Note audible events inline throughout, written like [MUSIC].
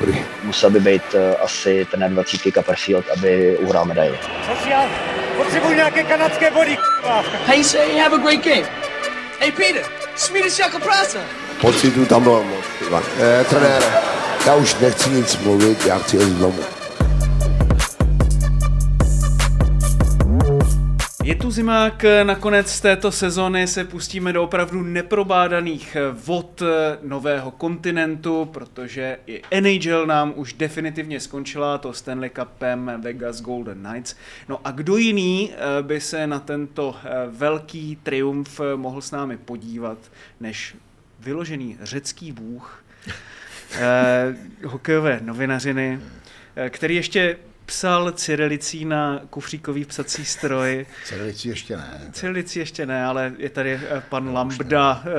Dobrý. Musel by být uh, asi ten 20 Copperfield, aby uhrál medaili. Potřebuji nějaké kanadské body, Hey, say have a great game. Hey, Peter, Swedish jako práce. Pocitu tam bylo moc. Eh, trenére, já už nechci nic mluvit, já chci jít domů. Je tu zimák, nakonec této sezony se pustíme do opravdu neprobádaných vod nového kontinentu, protože i NHL nám už definitivně skončila, to Stanley Cupem Vegas Golden Knights. No a kdo jiný eh, by se na tento eh, velký triumf mohl s námi podívat, než vyložený řecký bůh eh, hokejové novinařiny, eh, který ještě psal cyrilicí na kufříkový psací stroj. Cyrilicí ještě ne. Cyrilicí ještě ne, ale je tady eh, pan Lambda, eh,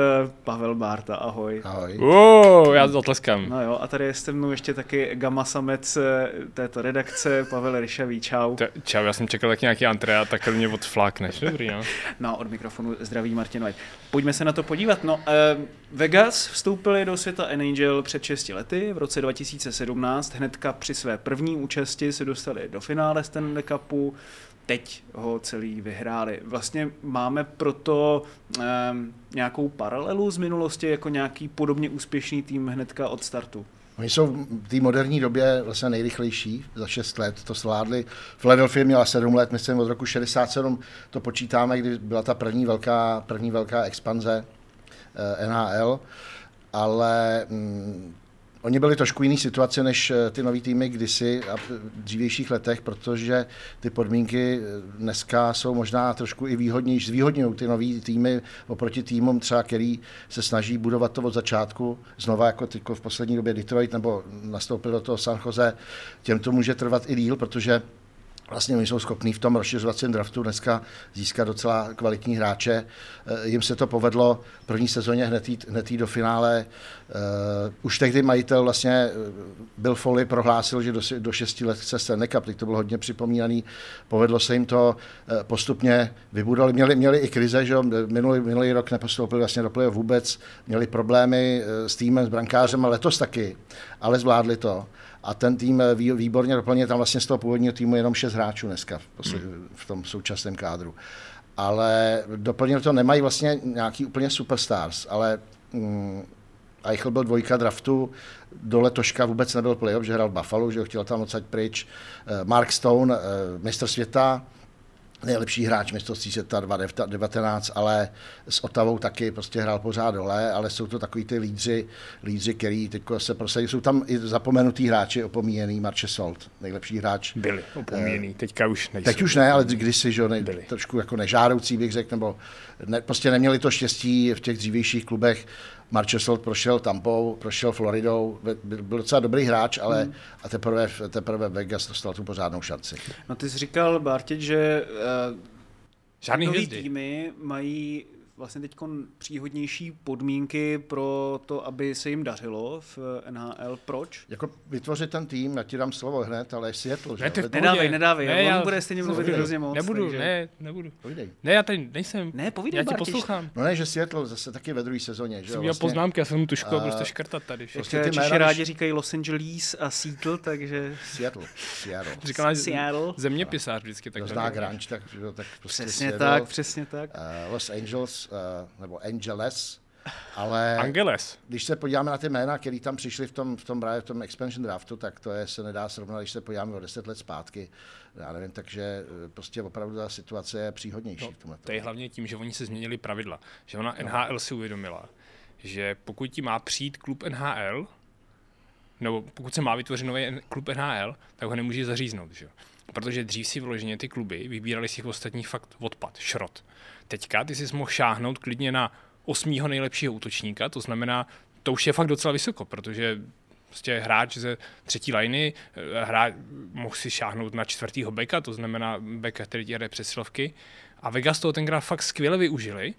Pavel Bárta, ahoj. Ahoj. Oh, já zatleskám. No jo, a tady je se mnou ještě taky gamma samec eh, této redakce, Pavel Ryšavý, čau. Ta, čau, já jsem čekal taky nějaký Andrea, tak mě odflákneš, dobrý, no. No, od mikrofonu zdraví Martin White. Pojďme se na to podívat. No, eh, Vegas vstoupili do světa NHL před 6 lety, v roce 2017, hnedka při své první účasti se dostali do finále Stanley Cupu, teď ho celý vyhráli. Vlastně máme proto eh, nějakou paralelu z minulosti jako nějaký podobně úspěšný tým hnedka od startu. Oni jsou v té moderní době vlastně nejrychlejší, za 6 let to zvládli. Philadelphia měla 7 let, myslím od roku 67 to počítáme, kdy byla ta první velká, první velká expanze eh, NHL, ale mm, Oni byli trošku jiný situace než eh, ty nový týmy kdysi a v dřívějších letech, protože ty podmínky eh, dneska jsou možná trošku i výhodnější, zvýhodňují ty nový týmy oproti týmům třeba, který se snaží budovat to od začátku, znova jako tyko v poslední době Detroit nebo nastoupil do toho San Jose, těm to může trvat i díl, protože Vlastně oni jsou schopní v tom rozšiřovacím draftu dneska získat docela kvalitní hráče. Eh, Jim se to povedlo v první sezóně hned jít, hned jít do finále. Uh, už tehdy majitel vlastně eh, Bill Foley prohlásil, že do, do 6 let chce Stanley Cup, teď to bylo hodně připomínaný. Povedlo se jim to postupně vybudovali. Měli, měli i krize, že minulý, minulý rok nepostoupili vlastně do vůbec, měli problémy s týmem, s brankářem, a letos taky, ale zvládli to a ten tým výborně doplně, tam vlastně z toho původního týmu jenom 6 hráčů dneska v, v tom současném kádru. Ale doplnil to, nemají vlastně nějaký úplně superstars, ale mm, Eichel byl dvojka draftu, do letoška vůbec nebyl playoff, že hrál Buffalo, že ho chtěl tam odsaď pryč. Mark Stone, mistr světa, nejlepší hráč mistrovství světa 2019, ale s Otavou taky prostě hrál pořád dole, ale jsou to takový ty lídři, lídři který teď se prosadí. Jsou tam i zapomenutý hráči, opomíjený Marče Solt, nejlepší hráč. Byli opomíjený, teďka už nejsou. Teď už ne, ale kdysi, že ne, trošku jako nežádoucí bych řekl, nebo ne, prostě neměli to štěstí v těch dřívějších klubech. Marchesol prošel Tampou, prošel Floridou, byl docela dobrý hráč, ale hmm. a teprve, teprve Vegas dostal tu pořádnou šanci. No ty jsi říkal, Bartěť, že uh, Žádný nový hvězdy. týmy mají vlastně teď příhodnější podmínky pro to, aby se jim dařilo v NHL. Proč? Jako vytvořit ten tým, já ti dám slovo hned, ale Seattle, Ne, ty Nedávej, nedávej, Ne, on já- bude stejně mluvit hrozně moc. Nebudu, takže... ne, nebudu. Povídej. Ne, já tady nejsem. Ne, povídej, Já tě Bartiš. poslouchám. No ne, že Seattle zase taky ve druhé sezóně. Že Jsem vlastně, poznámky, já jsem a a- prostě škrtat tady. že? prostě ty Češi rádi říkají Los Angeles a Seattle, takže Seattle. Seattle. [LAUGHS] Říkal náš Seattle. zeměpisář vždycky. Tak Kdo zná Grange, tak, tak prostě Přesně tak, přesně tak. Los Angeles, uh, nebo Angeles, ale [LAUGHS] Angeles. když se podíváme na ty jména, které tam přišli v tom, v tom, právě v tom expansion draftu, tak to je, se nedá srovnat, když se podíváme o deset let zpátky. Já nevím, takže eh, prostě opravdu ta situace je příhodnější. v tomhle. To je hlavně tím, že oni se změnili pravidla. Že ona NHL si uvědomila, že pokud ti má přijít klub NHL, nebo pokud se má vytvořit nový klub NHL, tak ho nemůže zaříznout. Že? Protože dřív si vyloženě ty kluby vybírali si jich ostatních fakt odpad, šrot. Teďka ty si mohl šáhnout klidně na osmýho nejlepšího útočníka, to znamená, to už je fakt docela vysoko, protože Prostě hráč ze třetí liny, eh, hráč mohl si šáhnout na čtvrtýho beka, to znamená beka, který hraje přesilovky. A Vegas toho tenkrát fakt skvěle využili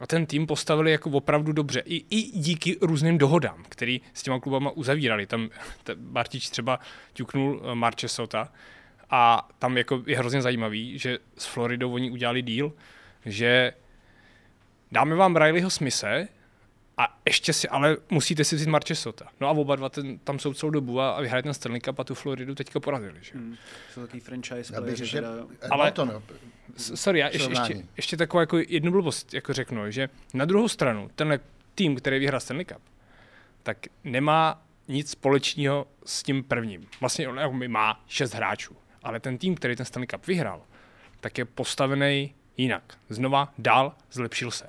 a ten tým postavili jako opravdu dobře. I, i díky různým dohodám, který s těma klubama uzavírali. Tam Bartič třeba ťuknul eh, Marchesota a tam jako je hrozně zajímavý, že s Floridou oni udělali díl, že dáme vám Rileyho Smise a ještě si, ale musíte si vzít Marchesota. No a oba dva ten, tam jsou celou dobu a, a vyhrají ten Stanley Cup a tu Floridu teďka porazili. Že? Hmm. Jsou takový franchise Já bych že teda- Ale-. S- Sorry, já ještě, ještě, ještě takovou jako jednu blbost jako řeknu, že na druhou stranu tenhle tým, který vyhrál Stanley Cup, tak nemá nic společného s tím prvním. Vlastně on jako má šest hráčů, ale ten tým, který ten Stanley Cup vyhrál, tak je postavený jinak. Znova dál zlepšil se.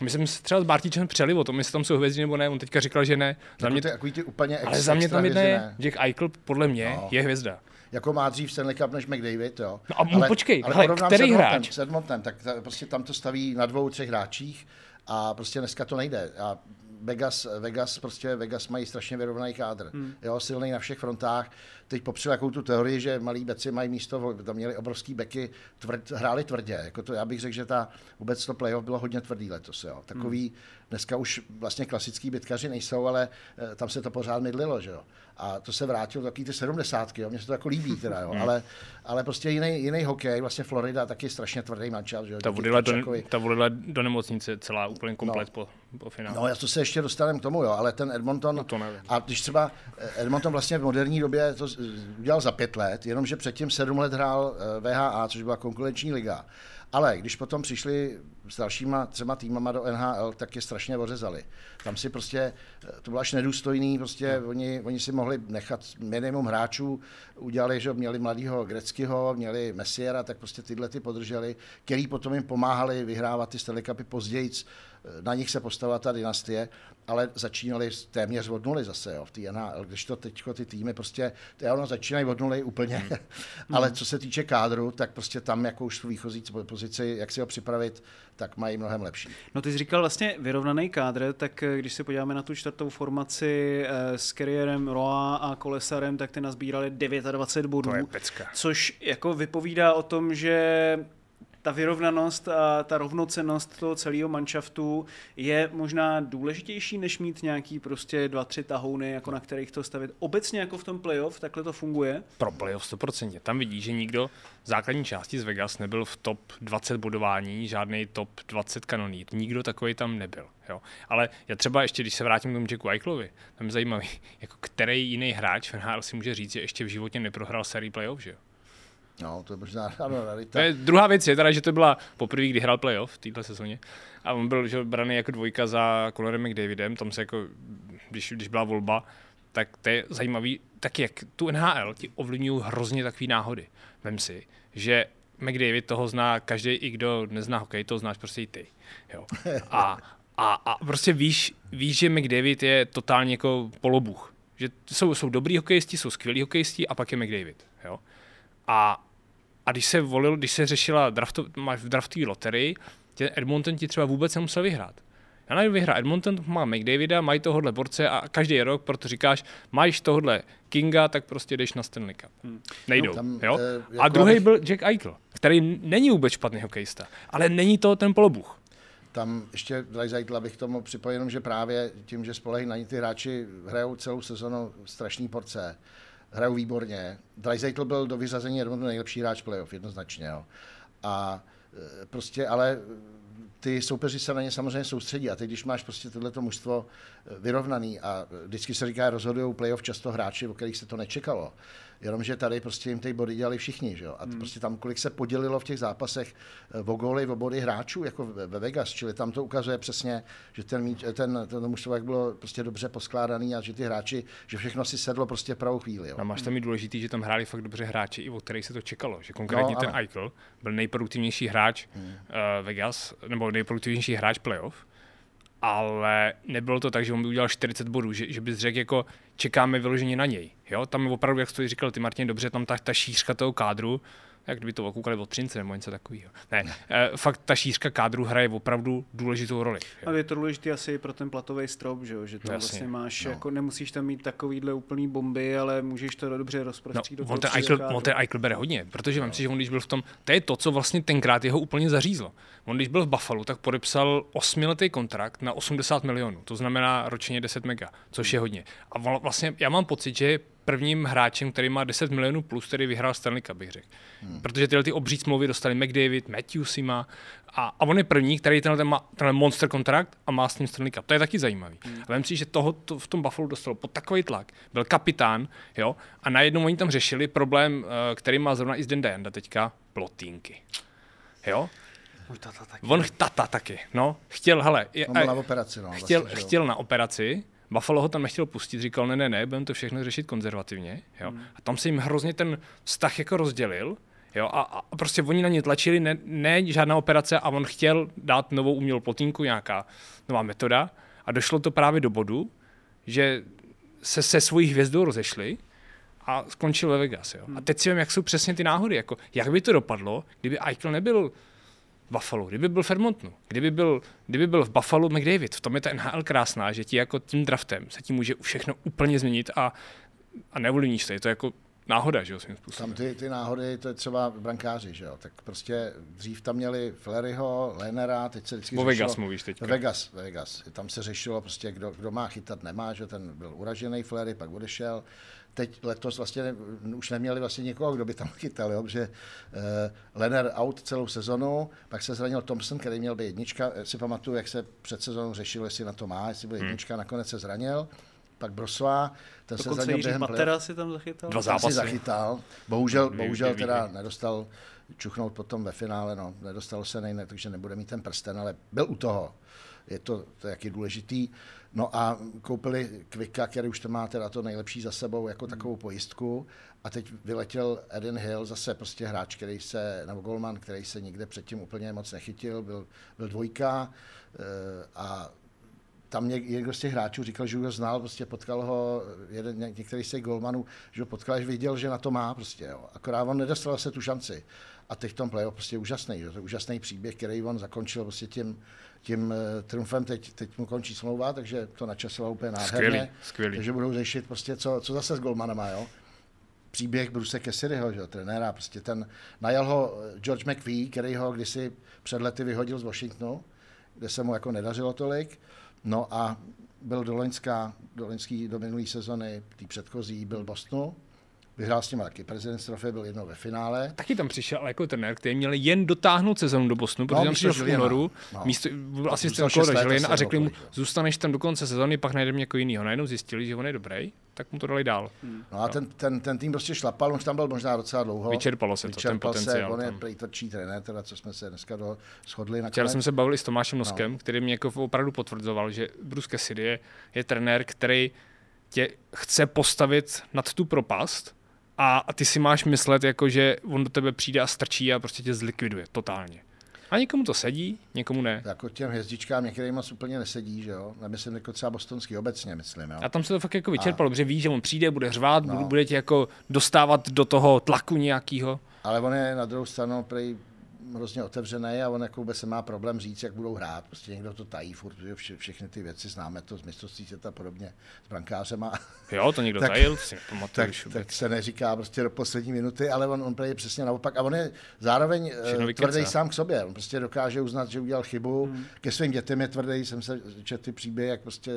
My jsme se třeba s Bartičem přeli o tom, jestli tam jsou hvězdy nebo ne. On teďka říkal, že ne. Za Jako mě, ty, takový ty úplně ale ex, za mě extra tam jedna hvězdy je. ne. Jack Eichel podle mě No. je hvězda. Jako má dřív Stanley Cup než McDavid, jo. No a mu počkej, hele, porovnám který hráč? S Edmontonem, tak ta, prostě tam to staví na dvou, třech hráčích a prostě dneska to nejde. A Vegas, Vegas, prostě Vegas mají strašně vyrovnaný kádr. Hmm. Jo, silný na všech frontách. Teď popřel jakou tu teorii, že malí beci mají místo, tam měli obrovský beky, tvrd, hráli tvrdě. Jako to, já bych řekl, že ta, vůbec to playoff bylo hodně tvrdý letos. Jo. Takový, hmm. dneska už vlastně klasický bitkaři nejsou, ale eh, tam se to pořád mydlilo, že jo. A to se vrátilo do takový ty sedmdesátky, jo. mně se to jako líbí teda, jo. ale, ale prostě jiný, jiný hokej, vlastně Florida taky strašně tvrdý mančat, že jo. Ta díky vodila, do, ta vodila do nemocnice celá úplně komplet no. po, po finále. No, já to se ještě dostaneme k tomu, jo, ale ten Edmonton, No to nevím. a když třeba eh, Edmonton vlastně v moderní době to udělal za pět let, jenomže předtím sedm let hrál eh, VHA, což byla konkurenční liga. Ale když potom přišli s dalšíma třema týmama do NHL, tak je strašně ořezali. Tam si prostě, eh, to bylo až nedůstojný, prostě No. oni, oni si mohli nechat minimum hráčů, udělali, že měli mladého Greckého, měli Messiera, tak prostě tyhle ty podrželi, který potom jim pomáhali vyhrávat ty Stanley Cupy později, na nich se postavila ta dynastie, ale začínali z- téměř od nuly zase jo, v té NHL, když to teď ty týmy prostě, ty ono začínají od nuly úplně, Hmm. [LAUGHS] ale co se týče kádru, tak prostě tam jako už tu výchozí pozici, jak si ho připravit, tak mají mnohem lepší. No ty jsi říkal vlastně vyrovnaný kádr, tak eh, když se podíváme na tu čtvrtou formaci eh, s Carrierem, Roa a Kolesarem, tak ty nazbírali 29 bodů. To je pecka. Což jako vypovídá o tom, že ta vyrovnanost a ta rovnocenost toho celého manšaftu je možná důležitější, než mít nějaký prostě dva, tři tahouny, jako na kterých to stavit. Obecně jako v tom playoff, takhle to funguje. Pro playoff 100%. Tam vidí, že nikdo v základní části z Vegas nebyl v top 20 bodování, žádný top 20 kanonýr. Nikdo takový tam nebyl. Jo. Ale já třeba ještě, když se vrátím k tomu Jacku Eichlovi, tam je zajímavý, [LAUGHS] jako který jiný hráč v NHL si může říct, že ještě v životě neprohrál sérii playoff, že jo? No, to je možná ano, realita. To je, druhá věc je teda, že to byla poprvé, kdy hrál playoff v této sezóně. A on byl že, braný jako dvojka za Conorem McDavidem, tam se jako, když, když byla volba, tak to je zajímavý, tak jak tu NHL ti ovlivňují hrozně takové náhody. Vem si, že McDavid toho zná každý, i kdo nezná hokej, to znáš prostě i ty. Jo. A, a, a prostě víš, víš, že McDavid je totálně jako polobuch. Že jsou, jsou dobrý hokejisti, jsou skvělí hokejisti a pak je McDavid. Jo. A, a když se volil, když se řešila drafto, v draftové loterii, tě Edmonton ti třeba vůbec nemusel vyhrát. Já nevím, vyhrá Edmonton, má McDavida, mají tohohle borce a každý rok, proto říkáš, máš tohohle Kinga, tak prostě jdeš na Stanley Cup. Hmm. Nejdou, No, tam, jo? jako a druhý abych- byl Jack Eichel, který není vůbec špatný hokejista, ale není to ten polobuch. Tam ještě Dreisaitl bych k tomu připojil, že právě tím, že spolehlí na ně ty hráči hrajou celou sezonu strašný porce, hrajou výborně. Dreisaitl byl do vyřazení Edmontonu nejlepší hráč playoff, jednoznačně. Jo. A e, prostě, ale ty soupeři se na ně samozřejmě soustředí a teď, když máš prostě tohleto mužstvo e, vyrovnaný a vždycky se říká, rozhodují playoff často hráči, o kterých se to nečekalo. Jenomže tady prostě jim ty body dělali všichni, že jo? A to prostě tam, kolik se podělilo v těch zápasech eh, o góly, o body hráčů, jako ve ve Vegas, čili tam to ukazuje přesně, že ten, míč, ten, ten mužstvo jak bylo prostě dobře poskládaný a že ty hráči, že všechno si sedlo prostě v pravou chvíli, jo? A máš tam i důležitý, že tam hráli fakt dobře hráči, i o kterých se to čekalo. Že konkrétně No, ten. Eichel byl nejproduktivnější hráč hmm. uh, Vegas, nebo nejproduktivnější hráč playoff, ale nebylo to tak, že on by udělal 40 bodů, že, že bys řekl, jako čekáme vyloženě na něj. Jo? Tam je opravdu, jak jsi to říkal ty Martin, dobře, tam ta, ta šířka toho kádru, jak kdyby to koukali od Třince nebo něco takového. Ne, ne. fakt ta šířka kádru hraje opravdu důležitou roli. A je to důležité asi pro ten platový strop, že, jo? že to Jasně. vlastně máš, No. jako nemusíš tam mít takovýhle úplný bomby, ale můžeš to dobře rozprostřít do No, toho on ten, Eichel, on ten Eichel bere hodně, protože no. si, že on když byl v tom, to je to, co vlastně tenkrát jeho úplně zařízlo. On když byl v Buffalo, tak podepsal osmiletý kontrakt na 80 milionů, to znamená ročně 10 mega, což je hodně. A vlastně já mám pocit, že prvním hráčem, který má 10 milionů plus, který vyhrál Stanley Cup, bych řekl. Hmm. Protože tyhle ty obří smlouvy dostali McDavid, Matthews si má a, a on je první, který tenhle, má tenhle monster kontrakt a má s tím Stanley Cup. To je taky zajímavý. Hmm. A vím si, že toho to v tom Buffalo dostalo pod takový tlak. Byl kapitán, jo, a najednou oni tam řešili problém, eh, který má zrovna i z Denda teďka, plotínky. Jo? Můj tata taky. On tata taky, no. Chtěl, hele, je, On byl na operaci, no, chtěl, vlastně, chtěl na operaci, Buffalo ho tam nechtěl pustit, říkal, ne, ne, ne, budeme to všechno řešit konzervativně, jo. Hmm. A tam se jim hrozně ten vztah jako rozdělil, jo, a, a prostě oni na ně tlačili, ne, ne, žádná operace a on chtěl dát novou umělou plotínku, nějaká nová metoda a došlo to právě do bodu, že se se svojí hvězdou rozešli a skončil ve Vegas, jo. A teď si vím, jak jsou přesně ty náhody, jako, jak by to dopadlo, kdyby Eichel nebyl Buffalo, kdyby byl v Edmontonu, kdyby byl, kdyby byl v Buffalo McDavid, v tom je ta NHL krásná, že ti jako tím draftem se ti může všechno úplně změnit a, a neovlivníš se, je to jako náhoda, že jo, svým způsobem. Tam ty, ty náhody, to je třeba brankáři, že jo, tak prostě dřív tam měli Fleryho, Lenera, teď se vždycky O řešilo, Vegas mluvíš teďka. Vegas, Vegas. Tam se řešilo prostě, kdo, kdo má chytat, nemá, že ten byl uražený Flery, pak odešel. Teď letos vlastně ne, už neměli vlastně někoho, kdo by tam chytal, jo, že uh, Lener out celou sezonu, pak se zranil Thompson, který měl být jednička, Eh, si pamatuju, jak se před sezónou řešilo, jestli na to má, jestli byl jednička, nakonec se zranil. Pak Brosova, ten se Dokonce zranil Jiří během Matera si tam zachytal. Dva Tam si zápasy. zachytal. Bohužel, bohužel teda nedostal čuchnout potom ve finále, no, nedostalo se nejne, takže nebude mít ten prsten, ale byl u toho. Je to, to je jaký důležitý. No a koupili Kvika, který už to má teda to nejlepší za sebou jako takovou pojistku. A teď vyletěl Eden Hill, zase prostě hráč, který se, nebo golman, který se nikde předtím úplně moc nechytil, byl, byl dvojka eh, a tam něk, někdo z těch hráčů říkal, že už ho znal, prostě potkal ho jeden, ně- některý z těch golmanů, že ho potkal, že viděl, že na to má prostě, jo. Akorát on nedostal se tu šanci. A teď v tom playoff prostě úžasný, jo. to je úžasný příběh, který on zakončil prostě tím, tím uh, triumfem, teď, teď mu končí smlouva, takže to načasoval úplně nádherně. Skvělý, skvělý. Takže budou řešit prostě, co, co zase s golmanama, jo. Příběh Bruce Cassidyho, že jo, trenéra, prostě ten, najal ho eh, George McVie, který ho kdysi před lety vyhodil z Washingtonu, kde se mu jako nedařilo tolik. No a byl do Loňska, do loňský, do minulé sezony, tý předchozí, byl v Bostonu, vyhrál s nimi taky President's Trophy, byl jednou ve finále. Taky tam přišel ale jako trenér, který měl jen dotáhnout sezonu do Bostonu, protože No, tam přišel v únoru, No. místo, byl šest let Žilin a asi, řekli mu, zůstaneš tam do konce sezony, pak najdeme někoho jiného. Najednou zjistili, že on je dobrý, tak mu to dali dál. No a ten, ten, ten tým prostě šlapal, on už tam byl možná docela dlouho. Vyčerpalo se to, ten Vyčerpal potenciál Se, on je prý tvrdší trenér, teda, co jsme se dneska do, shodli na Včera jsem se bavil i s Tomášem Noskem, no. který mě jako opravdu potvrzoval, že Bruce Cassidy je, je trenér, který tě chce postavit nad tu propast a, a ty si máš myslet, jako, že on do tebe přijde a strčí a prostě tě zlikviduje totálně. A někomu to sedí, někomu ne. Jako těm hvězdičkám některým moc úplně nesedí, že jo? Nemyslím jako třeba bostonský obecně, myslím, jo? A tam se to fakt jako vyčerpalo, protože ví, že on přijde, bude řvát, no. bude tě jako dostávat do toho tlaku nějakého. Ale on je na druhou stranu prej hrozně otevřený a on jako vůbec se má problém říct, jak budou hrát. Prostě někdo to tají furt, protože vše, všechny ty věci známe to z mistrovství světa podobně s brankářema. Jo, to někdo [LAUGHS] Tak- tajil, to si nepamatuju tak, tak, se neříká prostě do poslední minuty, ale on, on je přesně naopak. A on je zároveň vykecá. tvrdý sám k sobě. On prostě dokáže uznat, že udělal chybu. Hmm. Ke svým dětem je tvrdý. Jsem se četl ty příběhy, jak prostě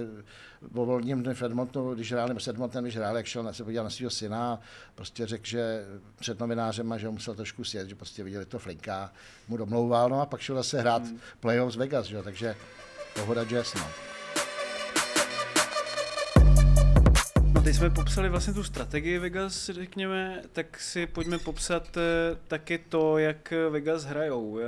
o volním dny v Edmontonu, když hráli, nebo s Edmontonem, když hráli, jak šel na se podívat na svého syna, a prostě řekl, že před novinářem, že ho musel trošku sjet, že prostě viděli to flinka, mu domlouval, no a pak šel zase hrát hmm. playoff z Vegas, že? takže pohoda jazz, no. No teď jsme popsali vlastně tu strategii Vegas, řekněme, tak si pojďme popsat eh, taky to, jak Vegas hrajou. Eh,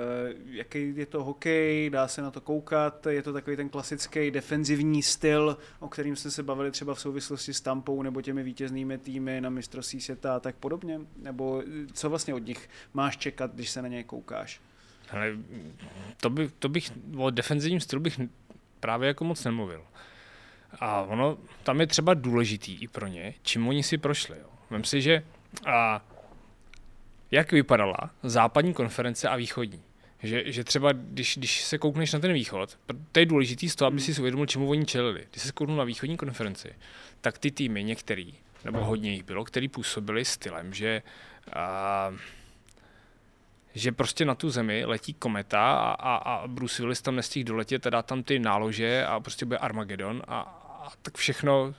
Jaký je to hokej, dá se na to koukat, je to takový ten klasický defenzivní styl, o kterým jsme se bavili třeba v souvislosti s Tampou nebo těmi vítěznými týmy na mistrovství světa a tak podobně? Nebo eh, co vlastně od nich máš čekat, když se na ně koukáš? Ale to, by, to bych, o defenzivním stylu bych právě jako moc nemluvil. A ono, tam je třeba důležitý i pro ně, čím oni si prošli. Jo. Vem si, že a, jak vypadala západní konference a východní. Že, že třeba, když, když se koukneš na ten východ, to je důležitý z toho, aby si uvědomil, čemu oni čelili. Když se kouknul na východní konferenci, tak ty týmy, některý, nebo hodně jich bylo, který působili stylem, že a, že prostě na tu zemi letí kometa a, a, a Bruce Willis tam nestihl doletět, teda tam ty nálože a prostě bude Armageddon a, a tak všechno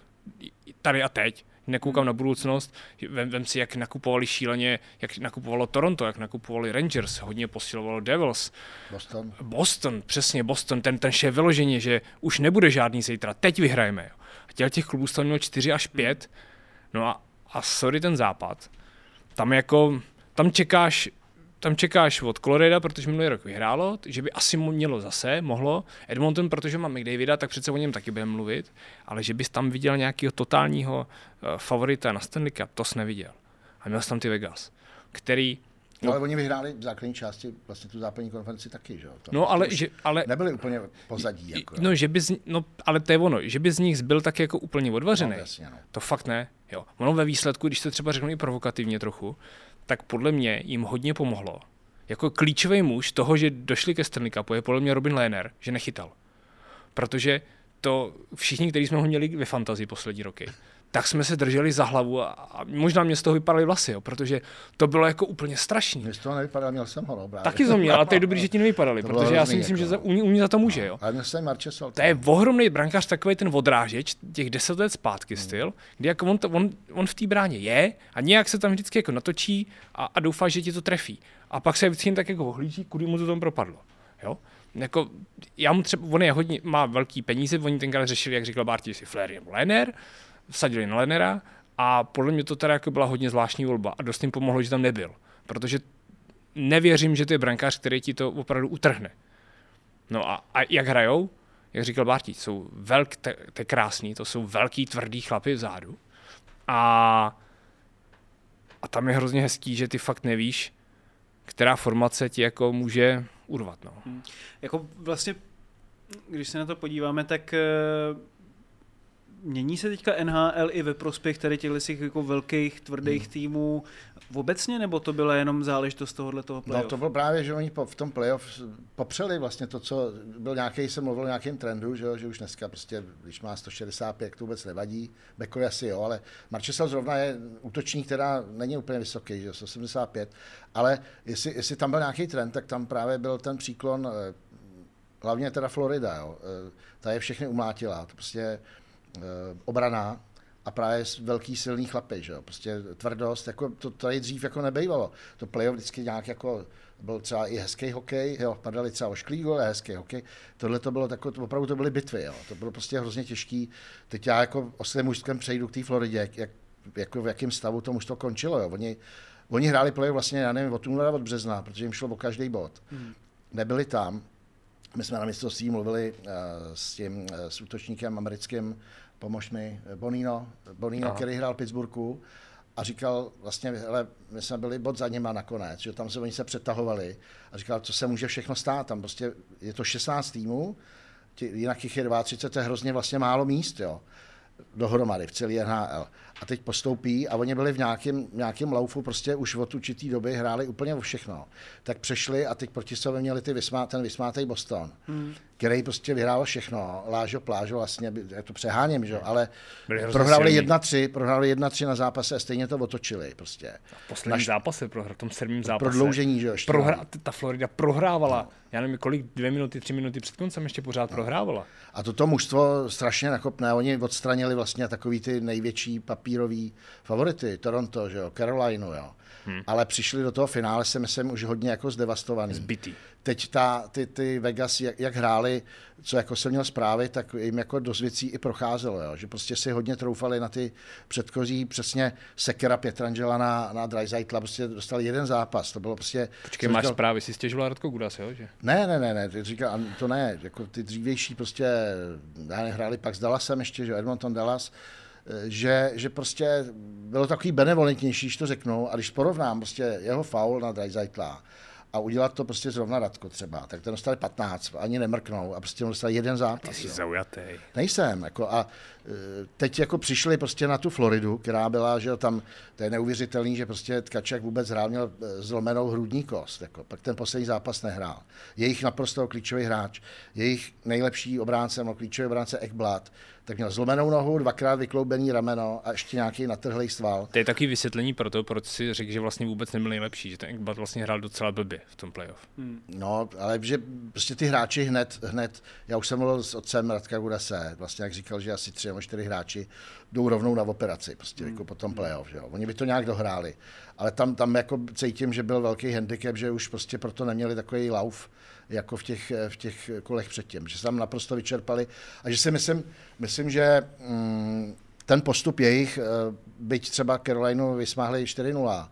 tady a teď nekoukám na budoucnost, vem, vem si, jak nakupovali šíleně, jak nakupovalo Toronto, jak nakupovali Rangers, hodně posilovalo Devils. Boston. Boston, přesně Boston, ten, ten šéf vyloženě, že už nebude žádný zítra, teď vyhrajeme. A těch, těch klubů tam mělo 4 až 5, no a, a sorry ten západ, tam jako, tam čekáš tam čekáš od Colorado, protože minulý rok vyhrálo, že by asi mělo zase, mohlo. Edmonton, protože má McDavida, tak přece o něm taky budeme mluvit, ale že bys tam viděl nějakého totálního uh, favorita na Stanley Cup, to jsi neviděl. A měl jsi tam ty Vegas, který No, ale oni vyhráli v základní části vlastně tu západní konferenci taky, že jo? No, ale, že, ale... Nebyli úplně pozadí, jako. No, že by z, no, ale to je ono, že by z nich byl tak jako úplně odvařený. No, jasně, no. To fakt ne, jo. Ono ve výsledku, když to třeba řeknu i provokativně trochu, tak podle mě jim hodně pomohlo. Jako klíčový muž toho, že došli ke Stanley Cupu, je podle mě Robin Lehner, že nechytal. Protože to všichni, kteří jsme ho měli ve fantazii poslední roky, tak jsme se drželi za hlavu a, a možná mě z toho vypadaly vlasy, jo, protože to bylo jako úplně strašný. Mě z toho nevypadalo, měl jsem ho, no, právě. Taky to měl, ale to je dobrý, [LAUGHS] že ti nevypadaly, protože já si myslím, jako, že za, u, u mě za to může. Jo. Ale měl jsem Marchesal. To je ohromný brankář, takový ten odrážeč, těch deset let zpátky hmm. styl, kdy jako on, on, on, v té bráně je a nějak se tam vždycky jako natočí a, a doufá, že ti to trefí. A pak se vždycky tak jako ohlíží, kudy mu to tam propadlo. Jo? Jako, já mu třeba, on je hodně, má velký peníze, oni tenkrát řešili, jak říkal Barty, jestli Flair nebo Lenner, vsadili na Lennera a podle mě to teda jako byla hodně zvláštní volba a dost jim pomohlo, že tam nebyl. Protože nevěřím, že to je brankář, který ti to opravdu utrhne. No a, a jak hrajou? Jak říkal Bartí, jsou velk, to je krásný, to jsou velký tvrdý chlapy vzadu. A, a tam je hrozně hezký, že ty fakt nevíš, která formace ti jako může urvat. No. Hmm. Jako vlastně, když se na to podíváme, tak eh, Mění se teďka NHL i ve prospěch tady těch jako velkých, tvrdých hmm. týmů obecně, nebo to byla jenom záležitost tohohle toho playoff? No to bylo právě, že oni po, v tom playoff popřeli vlastně to, co byl nějaký, jsem mluvil o nějakém trendu, že, že už dneska prostě, když má 165, to vůbec nevadí, Bekovi asi jo, ale Marčesel zrovna je útočník, která není úplně vysoký, že 175, ale jestli, jestli tam byl nějaký trend, tak tam právě byl ten příklon, eh, hlavně teda Florida, jo, eh, ta je všechny umlátila, to prostě obraná a právě velký silný chlapy, že jo? prostě tvrdost, jako to tady dřív jako nebejvalo. To playoff vždycky nějak jako byl třeba i hezký hokej, jo, padali třeba ošklý gol, hezký hokej. Tohle to bylo takové, opravdu to byly bitvy, jo. to bylo prostě hrozně těžký. Teď já jako o svém mužském přejdu k té Floridě, jak, jako v jakém stavu to to končilo. Jo. Oni, oni hráli playoff vlastně, já nevím, od února, od března, protože jim šlo o každý bod. Hmm. Nebyli tam, my jsme na mistrovství mluvili uh, s tím uh, s útočníkem americkým pomož mi, Bonino, Bonino, který hrál v Pittsburghu a říkal vlastně, hele, my jsme byli bod za nima nakonec, že tam se oni se přetahovali a říkal, co se může všechno stát, tam prostě je to 16 týmů, jinak jich je 32, to je hrozně vlastně málo míst, jo dohromady v celé NHL. A teď postoupí a oni byli v nějakém, nějakém laufu prostě už od určitý doby, hráli úplně o všechno. Tak přešli a teď proti sobě měli ty vysmá, ten vysmátej Boston, hmm. který prostě vyhrál všechno. Lážo, plážo vlastně, já to přeháním, že? ale prohráli 1-3, prohráli 1-3 na zápase a stejně to otočili prostě. V posledním Naš... zápase, prohr, v tom sedmém zápase. Prodloužení, že Prohra... Ta Florida prohrávala. No. Já nevím, kolik, dvě minuty, tři minuty před koncem ještě pořád no. prohrávala. A toto mužstvo strašně nakopné. Oni odstranili vlastně takový ty největší papírový favority. Toronto, že jo, Carolina, jo. Hmm. Ale přišli do toho finále, si myslím, už hodně jako zdevastovaný. Zbytý teď ta, ty, ty Vegas, jak, jak hráli, co jako jsem měl zprávy, tak jim jako dost věcí i procházelo, jo? že prostě si hodně troufali na ty předchozí, přesně Sekera Pietrangela na, na Dreisaitla, prostě dostali jeden zápas, to bylo prostě... Počkej, máš říkal, zprávy, si stěžoval Radko Gudas, jo? Že? Ne, ne, ne, ne, ty říkal, to ne, jako ty dřívější prostě, já nehráli pak s Dallasem ještě, že Edmonton Dallas, že, že prostě bylo takový benevolentnější, když to řeknu, a když porovnám prostě jeho faul na Dreisaitla, a udělat to prostě zrovna Radko třeba, tak ten dostali 15, ani nemrknou a prostě dostali jeden zápas. Ty jsi zaujatý. Nejsem, jako a teď jako přišli prostě na tu Floridu, která byla, že tam, to je neuvěřitelný, že prostě Tkaček vůbec hrál, měl eh, zlomenou hrudní kost, jako, pak ten poslední zápas nehrál. Jejich naprosto klíčový hráč, jejich nejlepší obránce, no, klíčový obránce Ekblad, tak měl zlomenou nohu, dvakrát vykloubený rameno a ještě nějaký natrhlý sval. To je taky vysvětlení pro to, proč si řekl, že vlastně vůbec nebyl nejlepší, že ten Ekblad vlastně hrál docela blbě v tom playoff. Hmm. No, ale že prostě ty hráči hned, hned, já už jsem mluvil s otcem Radka Gudase, vlastně jak říkal, že asi tři nebo čtyři hráči jdou rovnou na operaci, prostě hmm. jako po tom playoff, že jo. Oni by to nějak dohráli, ale tam, tam jako cítím, že byl velký handicap, že už prostě proto neměli takový lauf, jako v těch, v těch kolech předtím, že se tam naprosto vyčerpali a že si myslím, myslím že mm, ten postup jejich, eh, byť třeba Carolinu vysmáhli 4-0,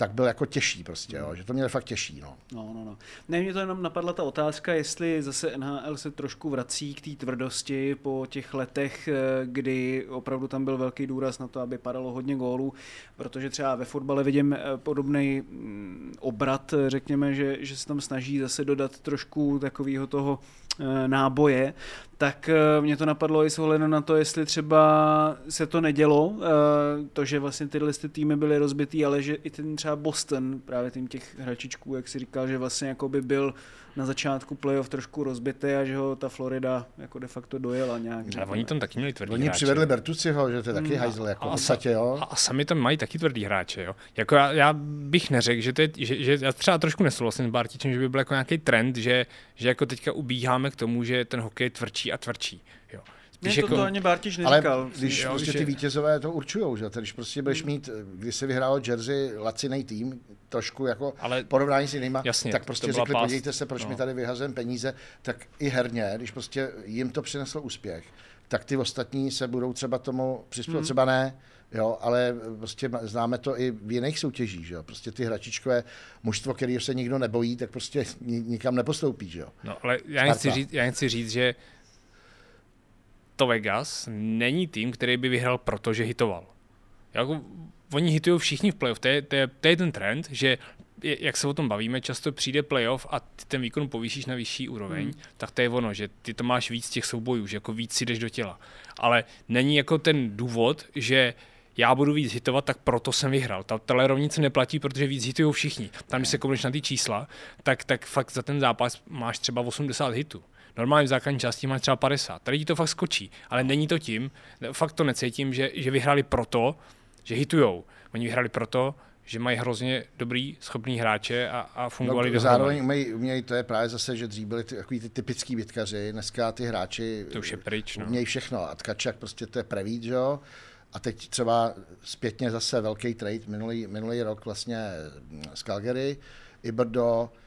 tak byl jako těžší prostě, jo, že to mělo fakt těžší. No. No, no, no. Ne, mě to jenom napadla ta otázka, jestli zase NHL se trošku vrací k té tvrdosti po těch letech, eh, kdy opravdu tam byl velký důraz na to, aby padalo hodně gólů, protože třeba ve fotbale vidím eh, podobný mm, obrat, řekněme, že, že se tam snaží zase dodat trošku takového toho Eh, náboje, tak eh, mě to napadlo i s ohledem na to, jestli třeba se to nedělo, eh, to, že vlastně tyhle týmy byly rozbitý, ale že i ten třeba Boston, právě tým těch hračičků, jak si říkal, že vlastně jako by byl na začátku playoff trošku rozbitý a že ho ta Florida jako de facto dojela nějak. Ale oni tam taky měli tvrdý Oni hráče. přivedli Bertuciho, že to je taky hmm. hajzl, jako a, v podstatě, jo. A, a sami tam mají taky tvrdý hráče, jo. Jako já, já bych neřekl, že, to je, že, že, já třeba trošku nesouhlasím s Bartičem, že by byl jako nějaký trend, že, že jako teďka ubíháme k tomu, že ten hokej je tvrdší a tvrdší, Spíš ne, to, jako, to ani Bartiš neříkal. Ale když jo, prostě že... ty vítězové to určují, že? Když prostě budeš mít, když se vyhrálo Jersey laciný tým, trošku jako ale porovnání s jinýma, jasně, tak prostě řekli, pás... podívejte se, proč no. mi tady vyhazujeme peníze, tak i herně, když prostě jim to přineslo úspěch, tak ty ostatní se budou třeba tomu přizpůsobit, hmm. třeba ne, Jo, ale prostě známe to i v jiných soutěžích, že jo? Prostě ty hračičkové mužstvo, který se nikdo nebojí, tak prostě nikam nepostoupí, že jo? No, ale já jen, chci říct, já říct, že to Vegas není tým, který by vyhrál, protože hitoval. Jako, oni hitují všichni v playoff, to je, to, je, to je ten trend, že jak se o tom bavíme, často přijde playoff a ty ten výkon povýšíš na vyšší úroveň, hmm. tak to je ono, že ty to máš víc těch soubojů, že jako víc si jdeš do těla. Ale není jako ten důvod, že já budu víc hitovat, tak proto jsem vyhrál. Ta, tahle rovnice neplatí, protože víc hitují všichni. Tam, když se koukneš na ty čísla, tak, tak fakt za ten zápas máš třeba 80 hitů. Normálně v základní části máš třeba 50. Tady ti to fakt skočí, ale není to tím, fakt to necítím, že, že vyhráli proto, že hitujou. Oni vyhráli proto, že mají hrozně dobrý, schopný hráče a, a fungovali no, Zároveň umějí, umějí, to je právě zase, že dřív byli ty, takový ty typický bitkaři, dneska ty hráči to už je pryč, no. umějí všechno. A Tkačak prostě to je prevít, že jo? A teď třeba zpětně zase velký trade minulý, minulý rok vlastně z Calgary, Iberdo, uh,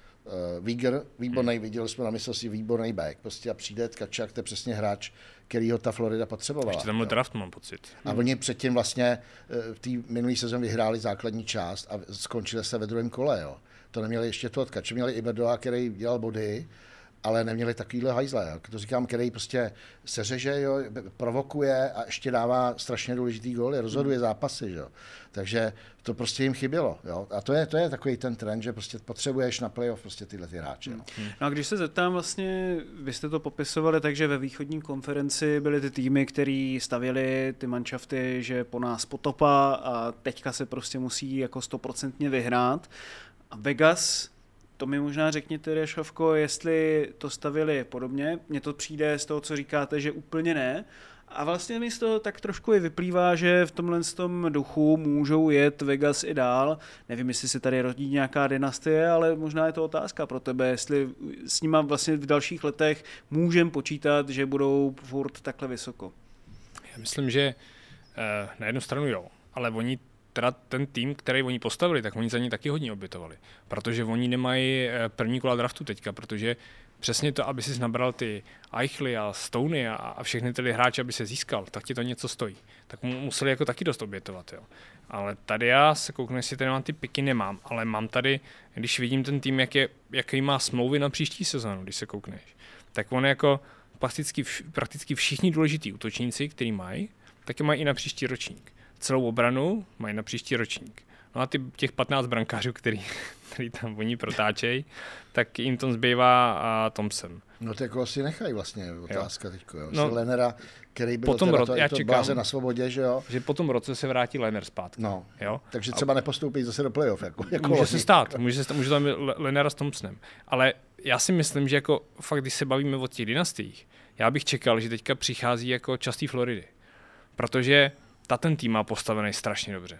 Víger, výborný, hmm. viděli jsme na mistrovství výborný back, prostě a přijde Tkačak, to je přesně hráč, který ho ta Florida potřebovala. Ještě tam byl draft, mám pocit. A hmm. oni předtím vlastně eh, v té minulý sezóně vyhráli základní část a skončili se ve druhém kole, jo. To neměli ještě to Tkače, měli Iberdoa, který dělal body, ale neměli takovýhle hajzle, jak to říkám, který prostě seřeže, jo, provokuje a ještě dává strašně důležitý góly, rozhoduje zápasy, jo. Takže to prostě jim chybělo, jo. A to je, to je takový ten trend, že prostě potřebuješ na playoff prostě tyhle ty hráče, jo. No a když se zeptám vlastně, vy jste to popisovali tak, že ve východní konferenci byly ty týmy, který stavěli ty manšafty, že po nás potopa a teďka se prostě musí jako stoprocentně vyhrát. A Vegas to mi možná řekněte, Rešovko, jestli to stavili podobně. Mně to přijde z toho, co říkáte, že úplně ne. A vlastně mi z toho tak trošku i vyplývá, že v tomhle tom duchu můžou jet Vegas i dál. Nevím, jestli se tady rodí nějaká dynastie, ale možná je to otázka pro tebe, jestli s nima vlastně v dalších letech můžeme počítat, že budou furt takhle vysoko. Já myslím, že eh, na jednu stranu jo, ale oni teda ten tým, který oni postavili, tak oni za ně taky hodně obětovali. Protože oni nemají eh, první kola draftu teďka, protože přesně to, aby si nabral ty Eichly a Stony a, a všechny ty hráče, aby se získal, tak ti to něco stojí. Tak mu museli jako taky dost obětovat. Jo. Ale tady já se kouknu, jestli tady mám ty piky, nemám, ale mám tady, když vidím ten tým, jak je, jaký má smlouvy na příští sezónu, když se koukneš, tak on jako prakticky, prakticky všichni důležití útočníci, který mají, tak je mají i na příští ročník celou obranu mají na příští ročník. No a ty, těch 15 brankářů, který, [LAUGHS] který tam oni protáčejí, tak jim to zbývá a Thompson. No to jako asi nechají vlastně otázka teď. No, Lenera který byl Po tom teda roce- to, já to čekám. na svobodě, že jo. Že po tom roce se vrátí Lenner zpátky. No, Jo? takže třeba nepostoupí zase do playoff. Jako, jako Může se stát, může, se, stát- může tam být Le- Lennara s Thompsonem. Ale já si myslím, že jako fakt, když se bavíme o těch dynastiích, já bych čekal, že teďka přichází jako častý Floridy. Protože ta ten tým má postavený strašně dobře.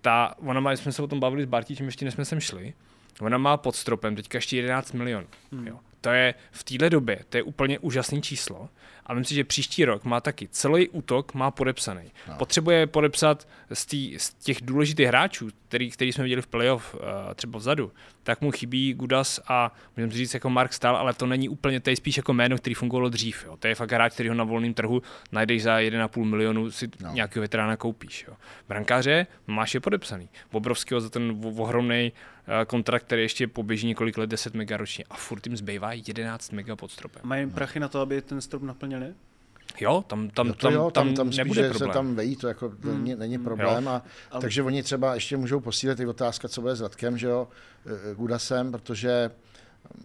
Ta, ona má, jsme se o tom bavili s Bartíčem, ještě než jsme sem šli, ona má pod stropem teďka ještě 11 milionů. Hmm. Jo. To je v téhle době, to je úplně úžasný číslo. A myslím si, že příští rok má taky celý útok má podepsaný. No. Potřebuje podepsat z, tý, z těch důležitých hráčů, který, který jsme viděli v playoff uh, třeba vzadu, tak mu chybí Gudas a můžeme říct jako Mark Stahl, ale to není úplně, to je spíš jako jméno, který fungovalo dřív. Jo. To je fakt hráč, který ho na volném trhu najdeš za 1,5 milionu, si no. nějakého veterána koupíš. Jo. Brankáře máš je podepsaný. Obrovského za ten ohromný uh, kontrakt, který ještě poběží několik let, 10 mega ročně a furt jim zbývá 11 mega pod stropem. Mají prachy na to, aby ten strop naplnili? Jo, tam, tam, Jo, to tam, jo, tam, tam spíš, nebude že problém. se tam vejí, to jako to není, není problém. A, Ale- takže oni třeba ještě můžou posílit i otázka, co bude s Radkem, že jo, eh, Gudasem, protože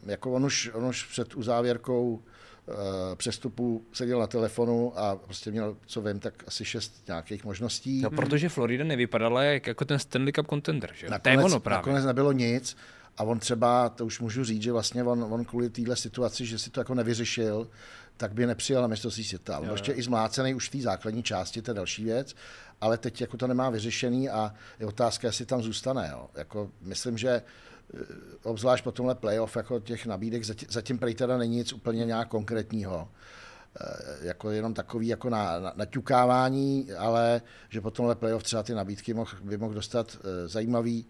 hm, jako on už, on už před uzávěrkou eh, přestupu seděl na telefonu a prostě měl, co vím, tak asi šest nějakých možností. No, protože Florida nevypadala jak, jako ten Stanley Cup contender, že? jo? to je ono právě. nakonec nebylo nic a on třeba, to už můžu říct, že vlastně on, on kvůli téhle situaci, že si to jako nevyřešil, tak by nepřijel na mistrovství světa. On ještě i zmlácený už v té základní části, to je další věc, ale teď jako to nemá vyřešený a je otázka, jestli tam zůstane. Jo. Jako, myslím, že eh, obzvlášť po tomhle playoff jako těch nabídek, zatím, zatím prej teda není nic úplně nějak konkrétního Eh, jako jenom takový jako na, na, naťukávání, ale že po tomhle playoff třeba ty nabídky mohl, by mohl dostat eh, zajímavý.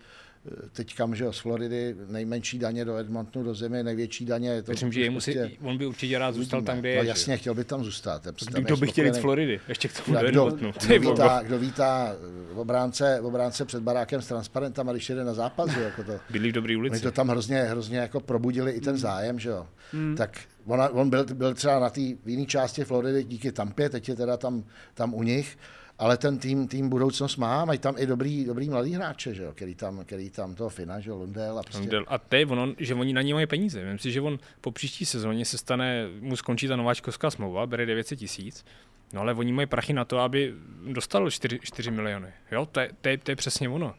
Teď kam, že z Floridy, nejmenší daně do Edmontonu, do země, největší daně. Je to Myslím, že si, on by určitě rád zůstal tam, kde je. no, že? jasně, chtěl by tam zůstat. prostě tam Kdo je by chtěl jít z. Floridy? Ještě k tomu A do Kdo, Edmontonu. kdo, vítá, kdo vítá v obránce, v obránce před barákem s transparentem a když jede na zápas, že jako to, Bydlí v dobrý Oni ulici. to tam hrozně, hrozně jako probudili i ten zájem, že jo. Tak ona, on byl, byl třeba na té jiné části Floridy díky Tampě, teď je teda tam, tam u nich, ale ten tým, tým budoucnost má, mají tam i dobrý, dobrý mladý hráče, že jo, který tam, který tam toho Fina, že jo, Lundell a prostě. Del- A to je ono, že oni na něj mají peníze. Myslím si, že on po příští sezóně se stane, mu skončí ta nováčkovská smlouva, bere 900 tisíc, no ale oni mají prachy na to, aby dostal 4, 4 miliony. Jo, to je, to je, to je přesně ono.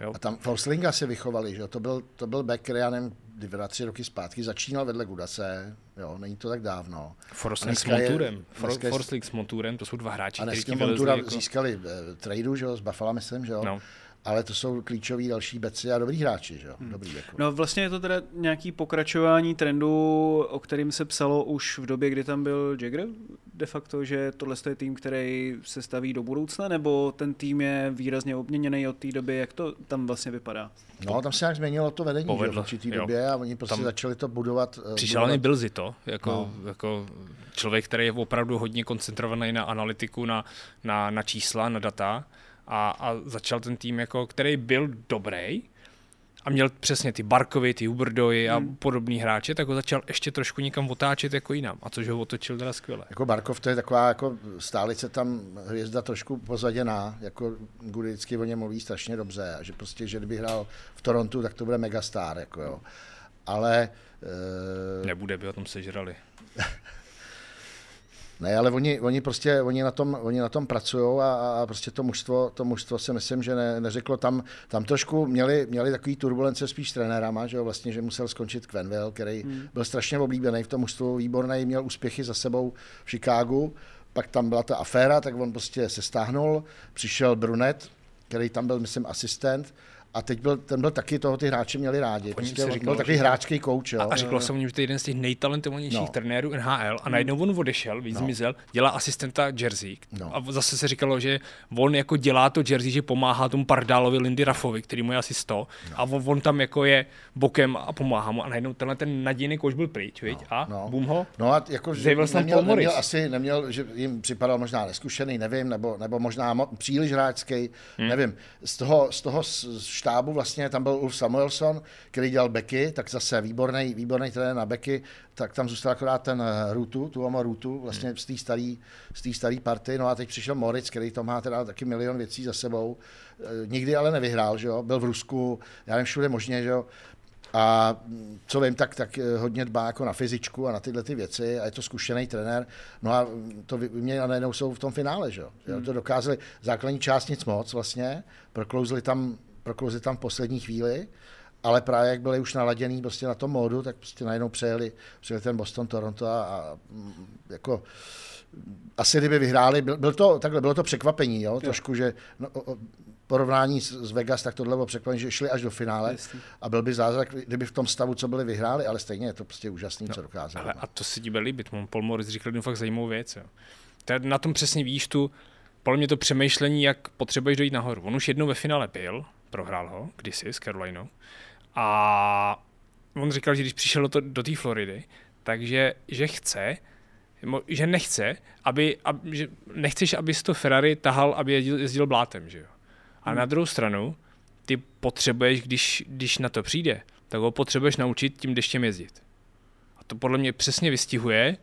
Jo. A tam Forslinga se vychovali, že jo, to byl, to byl back, já nevím, dva, tři roky zpátky začínal vedle Gudase, jo, není to tak dávno. Forsling s je- Monturem. For, dneska Forsling s Monturem, to jsou dva hráči, kteří Montura jako... získali eh, tradu, že jo, z Buffalo, myslím, že jo. No. Ale to jsou klíčoví další beci a dobrý hráči, že jo. Dobrý jako. No vlastně je to teda nějaký pokračování trendu, o kterým se psalo už v době, kdy tam byl Jagger, de facto, že tohle je tým, který se staví do budoucna, nebo ten tým je výrazně obměněný od té doby, jak to tam vlastně vypadá? No, tam se nějak změnilo to vedení že jo, v Povedlo, určitý jo. době a oni prostě Tam začali to budovat. Přišel budovat. mi byl Zito, jako, no. jako člověk, který je opravdu hodně koncentrovaný na analytiku, na, na, na čísla, na data a, a začal ten tým, jako, který byl dobrý a měl přesně ty Barkovy, ty Uberdoy a hmm. podobný hráče, tak ho začal ještě trošku někam otáčet jako jinam. A což ho otočil teda skvěle. Jako Barkov to je taková jako stálice tam hvězda trošku pozaděná, jako Gudy vždycky o něm mluví strašně dobře a že prostě, že kdyby hrál v Torontu, tak to bude megastar, jako jo. Ale eh, Nebude, by o tom sežrali. [LAUGHS] Ne, ale oni, oni prostě oni na tom, oni na tom pracují a, a, prostě to mužstvo, to mužstvo si myslím, že ne, neřeklo. Tam, tam trošku měli, měli takový turbulence spíš s trenérama, že jo, vlastně, že musel skončit Quenville, který hmm. byl strašně oblíbený v tom mužstvu, výborný, měl úspěchy za sebou v Chicagu, pak tam byla ta aféra, tak on prostě se stáhnul, přišel Brunet, který tam byl, myslím, asistent, a teď byl, ten byl taky, toho ty hráči měli rádi. Prostě on říkalo, byl takový že- hráčský kouč, jo. A, a řeklo se něm, že to je jeden z těch nejtalentovanějších No. no. trenérů NHL a najednou on odešel, víc no. zmizel, dělá asistenta Jersey. No. A zase se říkalo, že on jako dělá to Jersey, že pomáhá tomu Pardálovi Lindy Raffovi, který mu je asi 100 no. a on, on, tam jako je bokem a pomáhá mu a najednou tenhle ten nadějný kouč byl pryč, viď? a no. bum ho. No a jako, že neměl, Morris. neměl, asi neměl, že jim připadal možná neskušený, nevím, nebo, nebo možná mo- příliš hráčský, hmm. nevím. Z toho, z toho štábu vlastně tam byl Ulf Samuelson, který dělal beky, tak zase výborný, výborný trenér na beky, tak tam zůstal akorát ten eh, Rutu, tu Rutu, vlastně z té staré z party, no a teď přišel Moritz, který to má teda taky milion věcí za sebou, Eh, nikdy ale nevyhrál, že jo, byl v Rusku, já nevím, všude možně, že jo, A mm, co vím, tak, tak eh, hodně dbá jako na fyzičku a na tyhle ty věci a je to zkušený trenér. No a mm, to a najednou jsou v tom finále, že jo. Hmm. To dokázali základní část nic moc vlastně, proklouzli tam, proklouzli tam v poslední chvíli, ale právě jak byli už naladěný prostě na tom módu, tak prostě najednou přejeli, přejeli ten Boston, Toronto a, a mm, jako asi kdyby vyhráli, byl, byl to, takhle, bylo to překvapení, jo, jo. trošku, že no, porovnání s, s Vegas, tak tohle bylo překvapení, že šli až do finále Jistý. a byl by zázrak, kdyby v tom stavu, co byli vyhráli, ale stejně je to prostě úžasný, no, co dokázali. Ale a to se ti bude líbit, Paul Morris říkal jednu fakt zajímavou věc. Jo. To na tom přesně víš tu, podle mě to přemýšlení, jak potřebuješ dojít nahoru. On už jednou ve finále byl, prohrál ho kdysi s Carolinou a on říkal, že když přišel do, do té Floridy, takže že chce, že nechce, aby, aby že nechceš, aby to Ferrari tahal, aby jezdil, jezdil blátem, že jo. A hmm. na druhou stranu, ty potřebuješ, když, když na to přijde, tak ho potřebuješ naučit tím deštěm jezdit. A to podle mě přesně vystihuje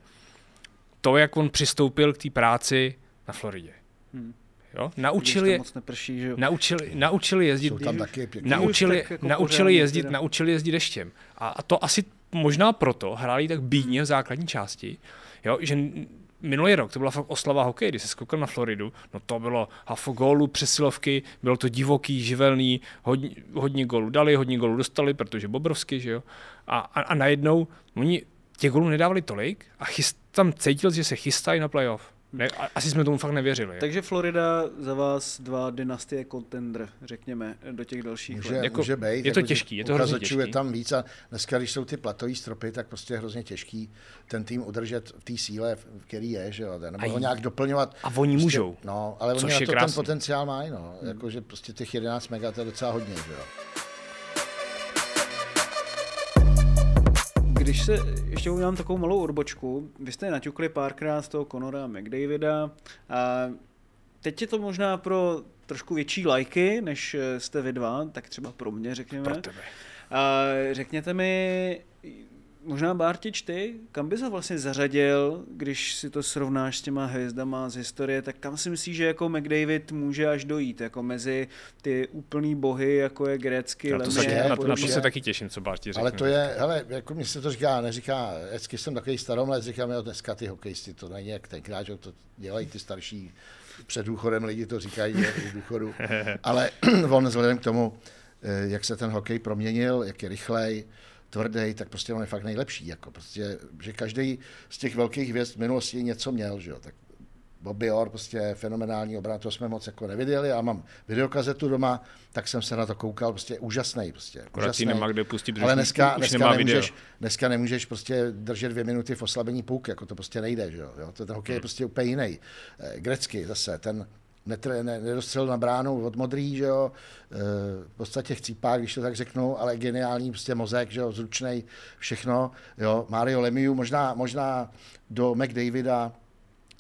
to, jak on přistoupil k té práci na Floridě. Hmm. Jo? Naučili, je, neprší, že jo? Naučili, naučili jezdit, tam taky naučili, jako naučili jezdit, teda. naučili jezdit deštěm. A, a to asi možná proto hráli tak bídně v základní části, jo? že minulý rok to byla fakt oslava hokej, když se skoukal na Floridu, no to bylo hafo gólů, přesilovky, bylo to divoký, živelný, hodně, hodně gólů dali, hodně gólů dostali, protože Bobrovsky, že jo. A, a, a najednou oni těch gólů nedávali tolik a chyst, tam cítil, že se chystají na playoff. Ne, asi jsme tomu fakt nevěřili. Takže Florida za vás dva dynastie contender, řekněme, do těch dalších může, let. Jako, může být. Je to jako, těžký, je to hrozně těžký. je tam víc a dneska, když jsou ty platový stropy, tak prostě je hrozně těžký ten tým udržet v té síle, v který je, že jo, nebo a ho nějak doplňovat. A oni prostě, můžou. No, ale oni na to krásný. ten potenciál mají, no. Hmm. Jako, že prostě těch 11 mega to je docela hodně, že jo. Když se ještě udělám takovou malou odbočku, vy jste naťukli párkrát z toho Conora McDavida a teď je to možná pro trošku větší lajky, než jste vy dva, tak třeba pro mě řekněme. Pro tebe. A řekněte mi, Možná Bártič, ty, kam bys ho vlastně zařadil, když si to srovnáš s těma hvězdama z historie, tak kam si myslíš, že jako McDavid může až dojít, jako mezi ty úplný bohy, jako je Grecky, na to, se, na, na, to se taky těším, co Bárti řekne. Ale to je, hele, jako mi se to říká, neříká, vždycky jsem takový staromlec, říkám, jo, dneska ty hokejisti, to není jak tenkrát, že to dělají ty starší před důchodem lidi to říkají, že, v důchodu, [LAUGHS] ale [CLEARS THROAT] on vzhledem k tomu, eh, jak se ten hokej proměnil, jak je rychlej, tvrdý, tak prostě on je fakt nejlepší. Jako prostě, že každý z těch velkých hvězd v minulosti něco měl, že jo, tak Bobby Orr, prostě fenomenální obrat, to jsme moc jako neviděli. Já mám videokazetu doma, tak jsem se na to koukal, prostě úžasný. Prostě, úžasný. nemá kde pustit Ale dneska, dneska, nemůžeš, dneska nemůžeš prostě držet dvě minuty v oslabení půlky, jako to prostě nejde, že jo. To, ten hokej hmm. je prostě úplně jiný. Eh, Grecky zase, ten, netre, ne, nedostřelil na bránu od modrý, že jo, e, v podstatě chcípák, když to tak řeknu, ale geniální prostě mozek, že jo, zručnej, všechno, jo, Mario Lemieux, možná, možná do McDavida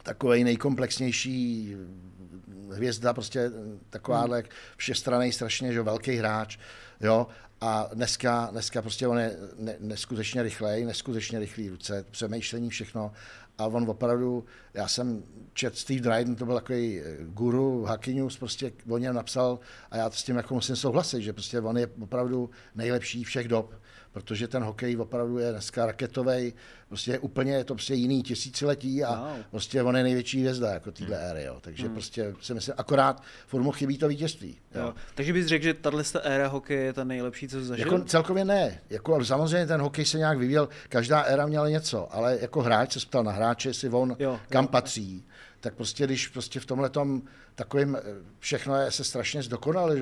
takový nejkomplexnější hvězda, prostě takováhle hmm. všestranej strašně, že jo, velký hráč, jo, a dneska, dneska prostě on je ne, neskutečně rychlej, neskutečně rychlý ruce, přemýšlení, všechno a on opravdu, já jsem čet Steve Dryden, to byl takový eh, guru Hockey News, prostě o něm napsal a já s tím jako musím souhlasit, že prostě on je opravdu nejlepší všech dob protože ten hokej opravdu je dneska raketový, prostě je úplně je to prostě jiný tisíciletí a wow. prostě on je největší hvězda jako téhle hmm. éry, jo. takže hmm. prostě si myslím, akorát formu chybí to vítězství. Jo. Jo. Takže bys řekl, že tahle éra hokeje je ta nejlepší, co zažil? Jako celkově ne, jako samozřejmě ten hokej se nějak vyvíjel, každá éra měla něco, ale jako hráč se ptal na hráče, jestli on jo, kam jo. patří, tak prostě když prostě v tomhle tom takovým, eh, všechno je, se strašně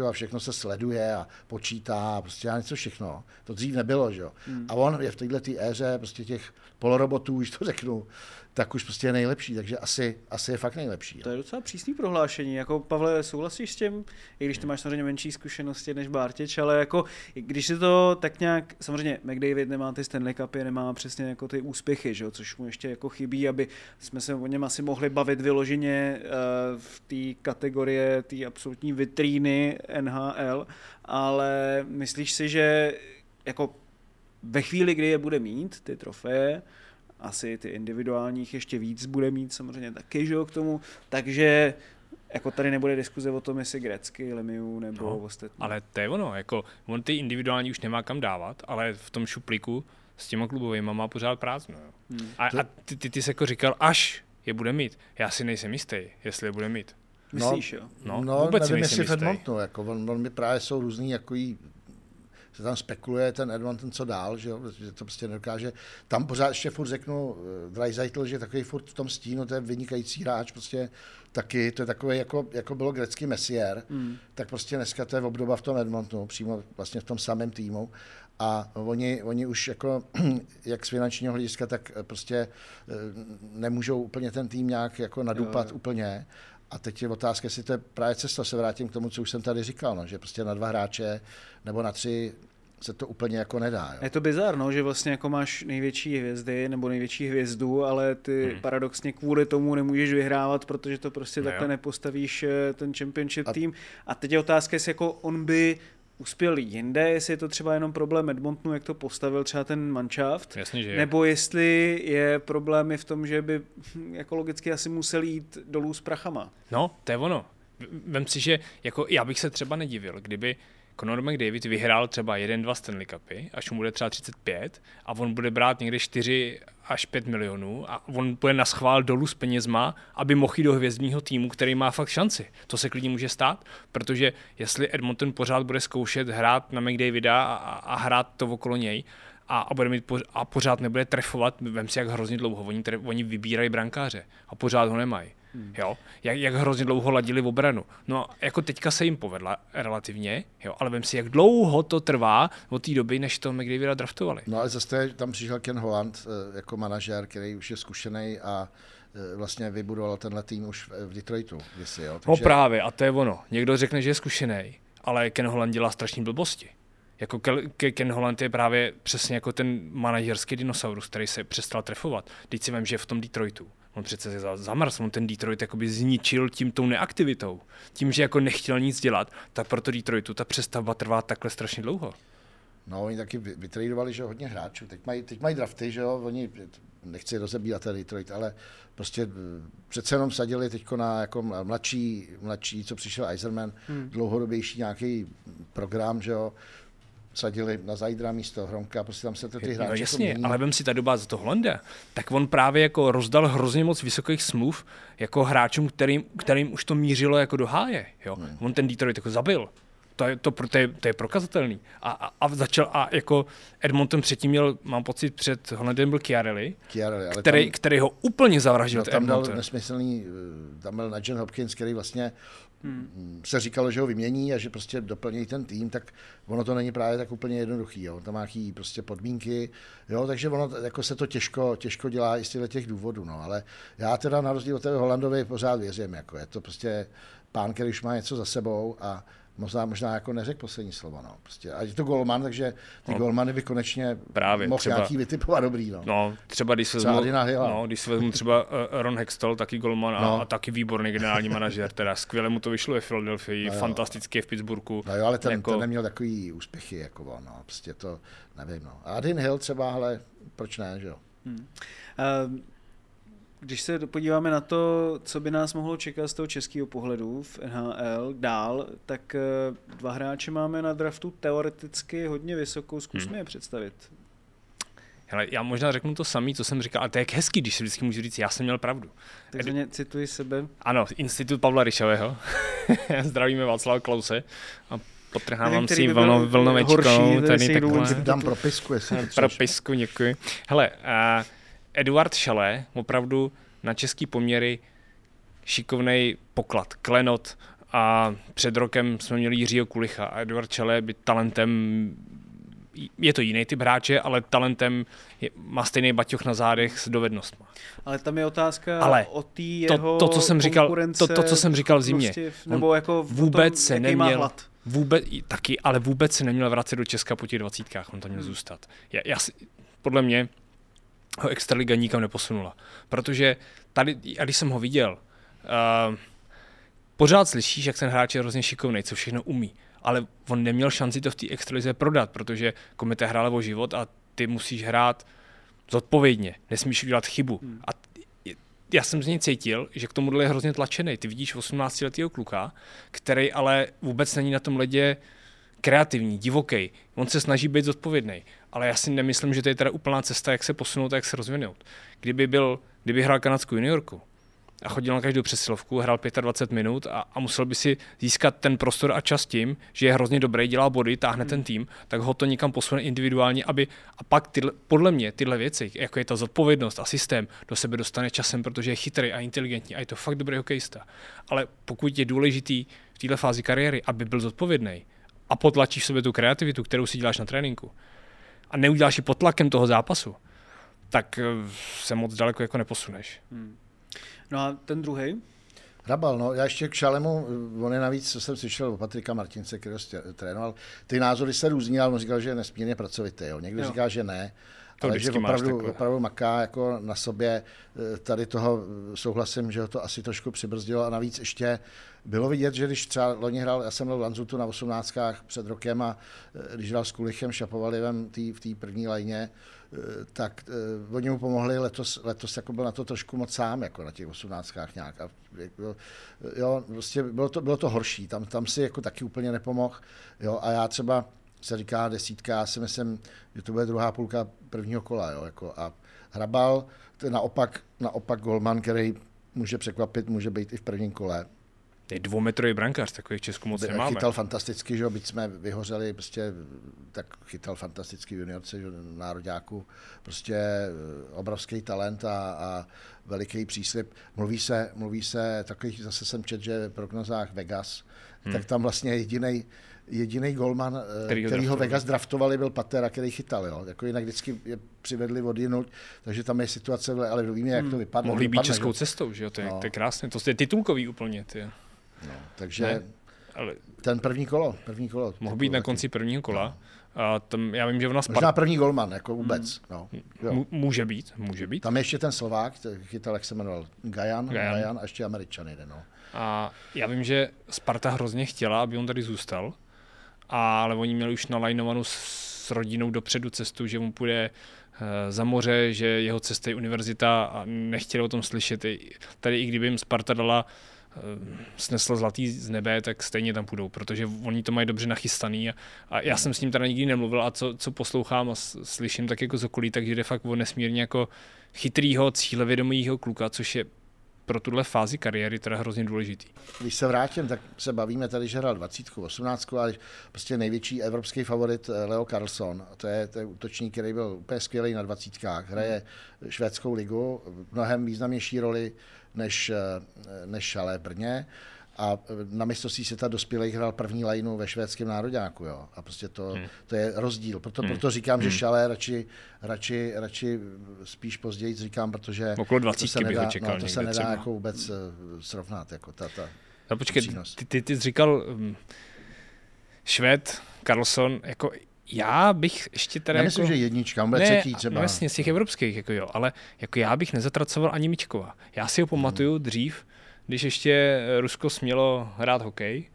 a všechno se sleduje a počítá a prostě já něco všechno. To dřív nebylo, že? Hmm. A on je v této éře prostě těch polorobotů, už to řeknu, tak už prostě je nejlepší, takže asi, asi je fakt nejlepší. To je docela přísný prohlášení. Jako Pavle, souhlasíš s tím, i když ty máš samozřejmě menší zkušenosti než Bartič, ale jako když si to tak nějak, samozřejmě McDavid nemá ty Stanley Cupy, nemá přesně jako ty úspěchy, že? což mu ještě jako chybí, aby jsme se o něm asi mohli bavit vyloženě uh, v té kategorie, té absolutní vitríny NHL, ale myslíš si, že jako ve chvíli, kdy je bude mít, ty trofeje, asi ty individuálních ještě víc bude mít samozřejmě taky, že jo, k tomu, takže Jako tady nebude diskuze o tom, jestli Grecky, Lemiu nebo no, ostatní. Ale to je ono, jako on ty individuální už nemá kam dávat, ale v tom šuplíku s těma klubovými má pořád prázdno. Jo. Hmm. A, a ty, ty, ty jsi jako říkal, až je bude mít. Já si nejsem jistý, jestli je bude mít. Myslíš, no, jo? No, no vůbec nevím, jestli v Edmontonu, jako on, on mi právě jsou různý jako se tam spekuluje ten Edmonton, co dál, že, jo, že to prostě nedokáže. Tam pořád ještě furt řeknu uh, Dreisaitl, že takový furt v tom stínu, to je vynikající hráč, prostě taky, to je takový, jako, jako bylo grecký Messier, mm. tak prostě dneska to je obdoba v tom Edmontonu, přímo vlastně v tom samém týmu. A oni, oni už jako, [CLEARS THROAT] jak z finančního hlediska, tak prostě eh, nemůžou úplně ten tým nějak jako nadupat jo, jo. úplně. A teď je otázka, jestli to je právě cesta, se vrátím k tomu, co už jsem tady říkal, no, že prostě na dva hráče nebo na tři se to úplně jako nedá. Jo. Je to bizar, no, že vlastně jako máš největší hvězdy nebo největší hvězdu, ale ty hmm. paradoxně kvůli tomu nemůžeš vyhrávat, protože to prostě no takhle jo. nepostavíš eh, ten championship a... tým. A teď je otázka, jestli jako on by uspěl jinde, jestli je to třeba jenom problém Edmontonu, jak to postavil třeba ten manšaft, Jasně, že je. nebo jestli je problémy v tom, že by [LAUGHS] jako logicky asi musel jít dolů s prachama. No, to je ono. Vem si, že jako já bych se třeba nedivil, kdyby Conor McDavid vyhrál třeba jeden, dva Stanley Cupy, až mu bude třeba 35 a on bude brát někde 4 až 5 milionů a on bude na schvál dolů s penězma, aby mohl jít do hvězdního týmu, který má fakt šanci. To se klidně může stát, protože jestli Edmonton pořád bude zkoušet hrát na McDavida a, a hrát to okolo něj, a, a, bude mít pořád, a pořád nebude trefovat, vem si, jak hrozně dlouho, oni, oni vybírají brankáře a pořád ho nemají. Hmm. Jo? Jak, jak hrozně dlouho ladili v obranu. No jako teďka se jim povedla relativně, jo? ale vím si, jak dlouho to trvá od té doby, než to McDavida draftovali. No ale zase tam přišel Ken Holland eh, jako manažer, který už je zkušený a eh, vlastně vybudoval tenhle tým už v Detroitu. Kdysi, jo? No Takže... No právě, a to je ono. Někdo řekne, že je zkušený, ale Ken Holland dělá strašní blbosti. Jako Ken Holland je právě přesně jako ten manažerský dinosaurus, který se přestal trefovat. Teď si vím, že je v tom Detroitu. On přece zamrzl, on ten Detroit jakoby zničil tím tou neaktivitou. Tím, že jako nechtěl nic dělat, tak proto Detroitu ta přestavba trvá takhle strašně dlouho. No, oni taky vytradovali, že hodně hráčů. Teď mají, teď mají drafty, že jo, oni, nechci rozebírat ten Detroit, ale prostě eh, přece jenom sadili teď na jako mladší, mladší, co přišel Eiserman, hmm. dlouhodobější nějaký program, že jo, sadili na Zajdra místo Hronka, prostě tam se to ty hráči no, jasně, jako ale vem si ta doba za to Holanda, tak on právě jako rozdal hrozně moc vysokých smluv jako hráčům, kterým, kterým už to mířilo jako do háje. Jo? Hmm. On ten Detroit jako zabil. To je, to, to, je, to je prokazatelný. A, a, a, začal, a jako Edmonton předtím měl, mám pocit, před Hollandem byl Chiarelli, Chiarelli ale který, tam, který ho úplně zavraždil. No, tam dal nesmyslný, eh, tam byl Nigel Hopkins, který vlastně hmm. se říkalo, že ho vymění a že prostě doplní ten tým, tak ono to není právě tak úplně jednoduchý. Jo. Tam má prostě podmínky, jo, takže ono jako se to těžko, těžko dělá i z těch důvodů. No. Ale já teda na rozdíl od té Holandovi pořád věřím. Jako je to prostě pán, který už má něco za sebou a možná, možná jako neřekl poslední slovo. No. Prostě, a je to golman, takže ty no, golmany by konečně právě, mohl třeba, nějaký vytipovat dobrý. No. no třeba když se vezmu, no, když se vezmu třeba uh, Ron Hextall, taky golman no. a, a, taky výborný generální manažer, teda skvěle mu to vyšlo ve Philadelphia, no fantasticky v Pittsburghu. No jo, ale ten, jako... ten neměl takový úspěchy jako on, no. prostě to nevím. No. A Adin Hill třeba, ale proč ne, že jo? Hmm. Uh, když se podíváme na to, co by nás mohlo čekat z toho českého pohledu v NHL dál, tak eh, dva hráče máme na draftu teoreticky hodně vysokou, zkusme hmm. je představit. Hele, já možná řeknu to samé, co jsem říkal, ale to je hezký, když si vždycky můžu říct, já jsem měl pravdu. Takže cituji sebe. Ano, Institut Pavla Ryšového. [LAUGHS] Zdravíme Václava Klause a potrhávám si vlno, vlnovečkou. Tady takhle. Dám propisku, jestli [LAUGHS] Propisku, děkuji. Hele, uh, Eduard Šalé, opravdu na český poměry šikovný poklad, klenot a před rokem jsme měli Jiřího Kulicha a Eduard Šalé by talentem je to jiný typ hráče, ale talentem je, má stejný baťoch na zádech s dovednostmi. Ale tam je otázka ale o té jeho to, to, co jsem říkal, to, to, co jsem říkal v zimě. Nebo jako vůbec tom, se neměl, vůbec, taky, ale vůbec se neměl vracet do Česka po těch dvacítkách, on tam měl hmm. zůstat. Já, já, podle mě ho Extraliga nikam neposunula. Protože tady, a když jsem ho viděl, uh, pořád slyšíš, jak ten hráč je hrozně šikovný, co všechno umí, ale on neměl šanci to v té extralize prodat, protože komita hrála o život a ty musíš hrát zodpovědně, nesmíš udělat chybu. Hmm. A já jsem z něj cítil, že k tomuhle je hrozně tlačený. Ty vidíš 18-letého kluka, který ale vůbec není na tom ledě kreativní, divoký. On se snaží být zodpovědný. Ale já si nemyslím, že to je teda úplná cesta, jak se posunout a jak se rozvinout. Kdyby, byl, kdyby hrál kanadskou juniorku, a chodil na každou přesilovku, hrál 25 minut a, a musel by si získat ten prostor a čas tím, že je hrozně dobrý, dělá body, táhne ten tým, tak ho to někam posune individuálně, aby a pak tyhle, podle mě tyhle věci, jako je ta zodpovědnost a systém, do sebe dostane časem, protože je chytrý a inteligentní a je to fakt dobrý hokejista. Ale pokud je důležitý v této fázi kariéry, aby byl zodpovědný a potlačíš sobě tu kreativitu, kterou si děláš na tréninku a neuděláš ji pod tlakem toho zápasu, tak eh, se moc daleko jako neposuneš. Hmm. No a ten druhý? Hrabal, no, já ještě k Šalemu, on je navíc, co jsem slyšel o Patrika Martince, který ho trénoval, ty názory se různí, ale on říkal, že je nesmírně pracovitý, jo. někdo jo. říká, že ne, to ale že opravdu, opravdu maká jako na sobě, eh, tady toho souhlasím, že ho to asi trošku přibrzdilo a navíc ještě bylo vidět, že když třeba loni hrál, já jsem byl v Lanzutu na 18. před rokem a eh, když hrál s Kulichem Šapovalivem v té první lajně, Eh, tak uh, oni mu pomohli letos, letos jako byl na to trošku moc sám, jako na těch osmnáctkách nějak. A, jako, jo, prostě bylo to, bylo to horší, tam, tam si jako taky úplně nepomohl. Jo, a já třeba se říká desítka, já si myslím, že to bude druhá půlka prvního kola. Jo, jako, a Hrabal, to je naopak, naopak Golman, který může překvapit, může být i v prvním kole. Je dvoumetrový brankář, takový v Česku moc nemáme. Chytal fantasticky, že byť jsme vyhořeli, prostě, tak chytal fantasticky v juniorce, že nároďáku, prostě eh, obrovský talent a, a veliký příslip. Mluví se, mluví se, takový zase jsem čet, že v prognozách Vegas, hmm. tak tam vlastně jediný jediný golman, eh, který, který ho Vegas draftovali, byl Patera, který chytal. Jo. Jako jinak vždycky je přivedli od jinut, takže tam je situace, ale víme, jak to hmm. vypadne. Mohli být českou že? cestou, že jo? To je, no. to je krásné. To je titulkový úplně. Ty. No, takže ne, ale ten první kolo, první kolo. Mohl být na konci prvního kola. No. A tam, já vím, že ona Spar... Možná první golman, jako vůbec. Hmm. No. Jo. Může být, může být. Tam je ještě ten Slovák, chytal, jak se jmenoval, Gajan, Gajan. Gajan a ještě Američan jeden. No. A já vím, že Sparta hrozně chtěla, aby on tady zůstal, ale oni měli už nalajnovanou s rodinou dopředu cestu, že mu půjde eh, za moře, že jeho cesta je univerzita a nechtěli o tom slyšet. Tady i kdyby jim Sparta dala snesl zlatý z nebe, tak stejně tam půjdou, protože oni to mají dobře nachystaný a, a já jsem s ním teda nikdy nemluvil a co, co poslouchám a slyším tak jako z okolí, takže jde fakt o nesmírně jako chytrýho, cílevědomýho kluka, což je pro tuhle fázi kariéry teda hrozně důležitý. Když se vrátím, tak se bavíme tady, že hrál 20, 18, ale prostě největší evropský favorit eh, Leo Carlson. To je, to je útočník, který byl úplně skvělý na 20. Hraje švédskou ligu, mnohem významnější roli než, eh, než Šalé Brně a na mistrovství světa dospělých hrál první lajnu ve švédském nároďáku. Jo. A prostě to, hmm. to je rozdíl. Proto, hmm. proto říkám, hmm. že Šalé radši, radši, radši spíš později říkám, protože Okolo 20 to se nedá, čekal no, to se nedá třeba. jako vůbec eh, srovnat. Jako ta, ta no, počkej, ty, ty, ty jsi říkal um, Švéd, Carlson, jako já bych ještě teda Já myslím, jako... že jednička, bude ne, třetí třeba. No jasně, z těch evropských, jako jo, ale jako já bych nezatracoval ani Mičkova. Já si ho pamatuju hmm. dřív, když ještě Rusko smělo hrát hokej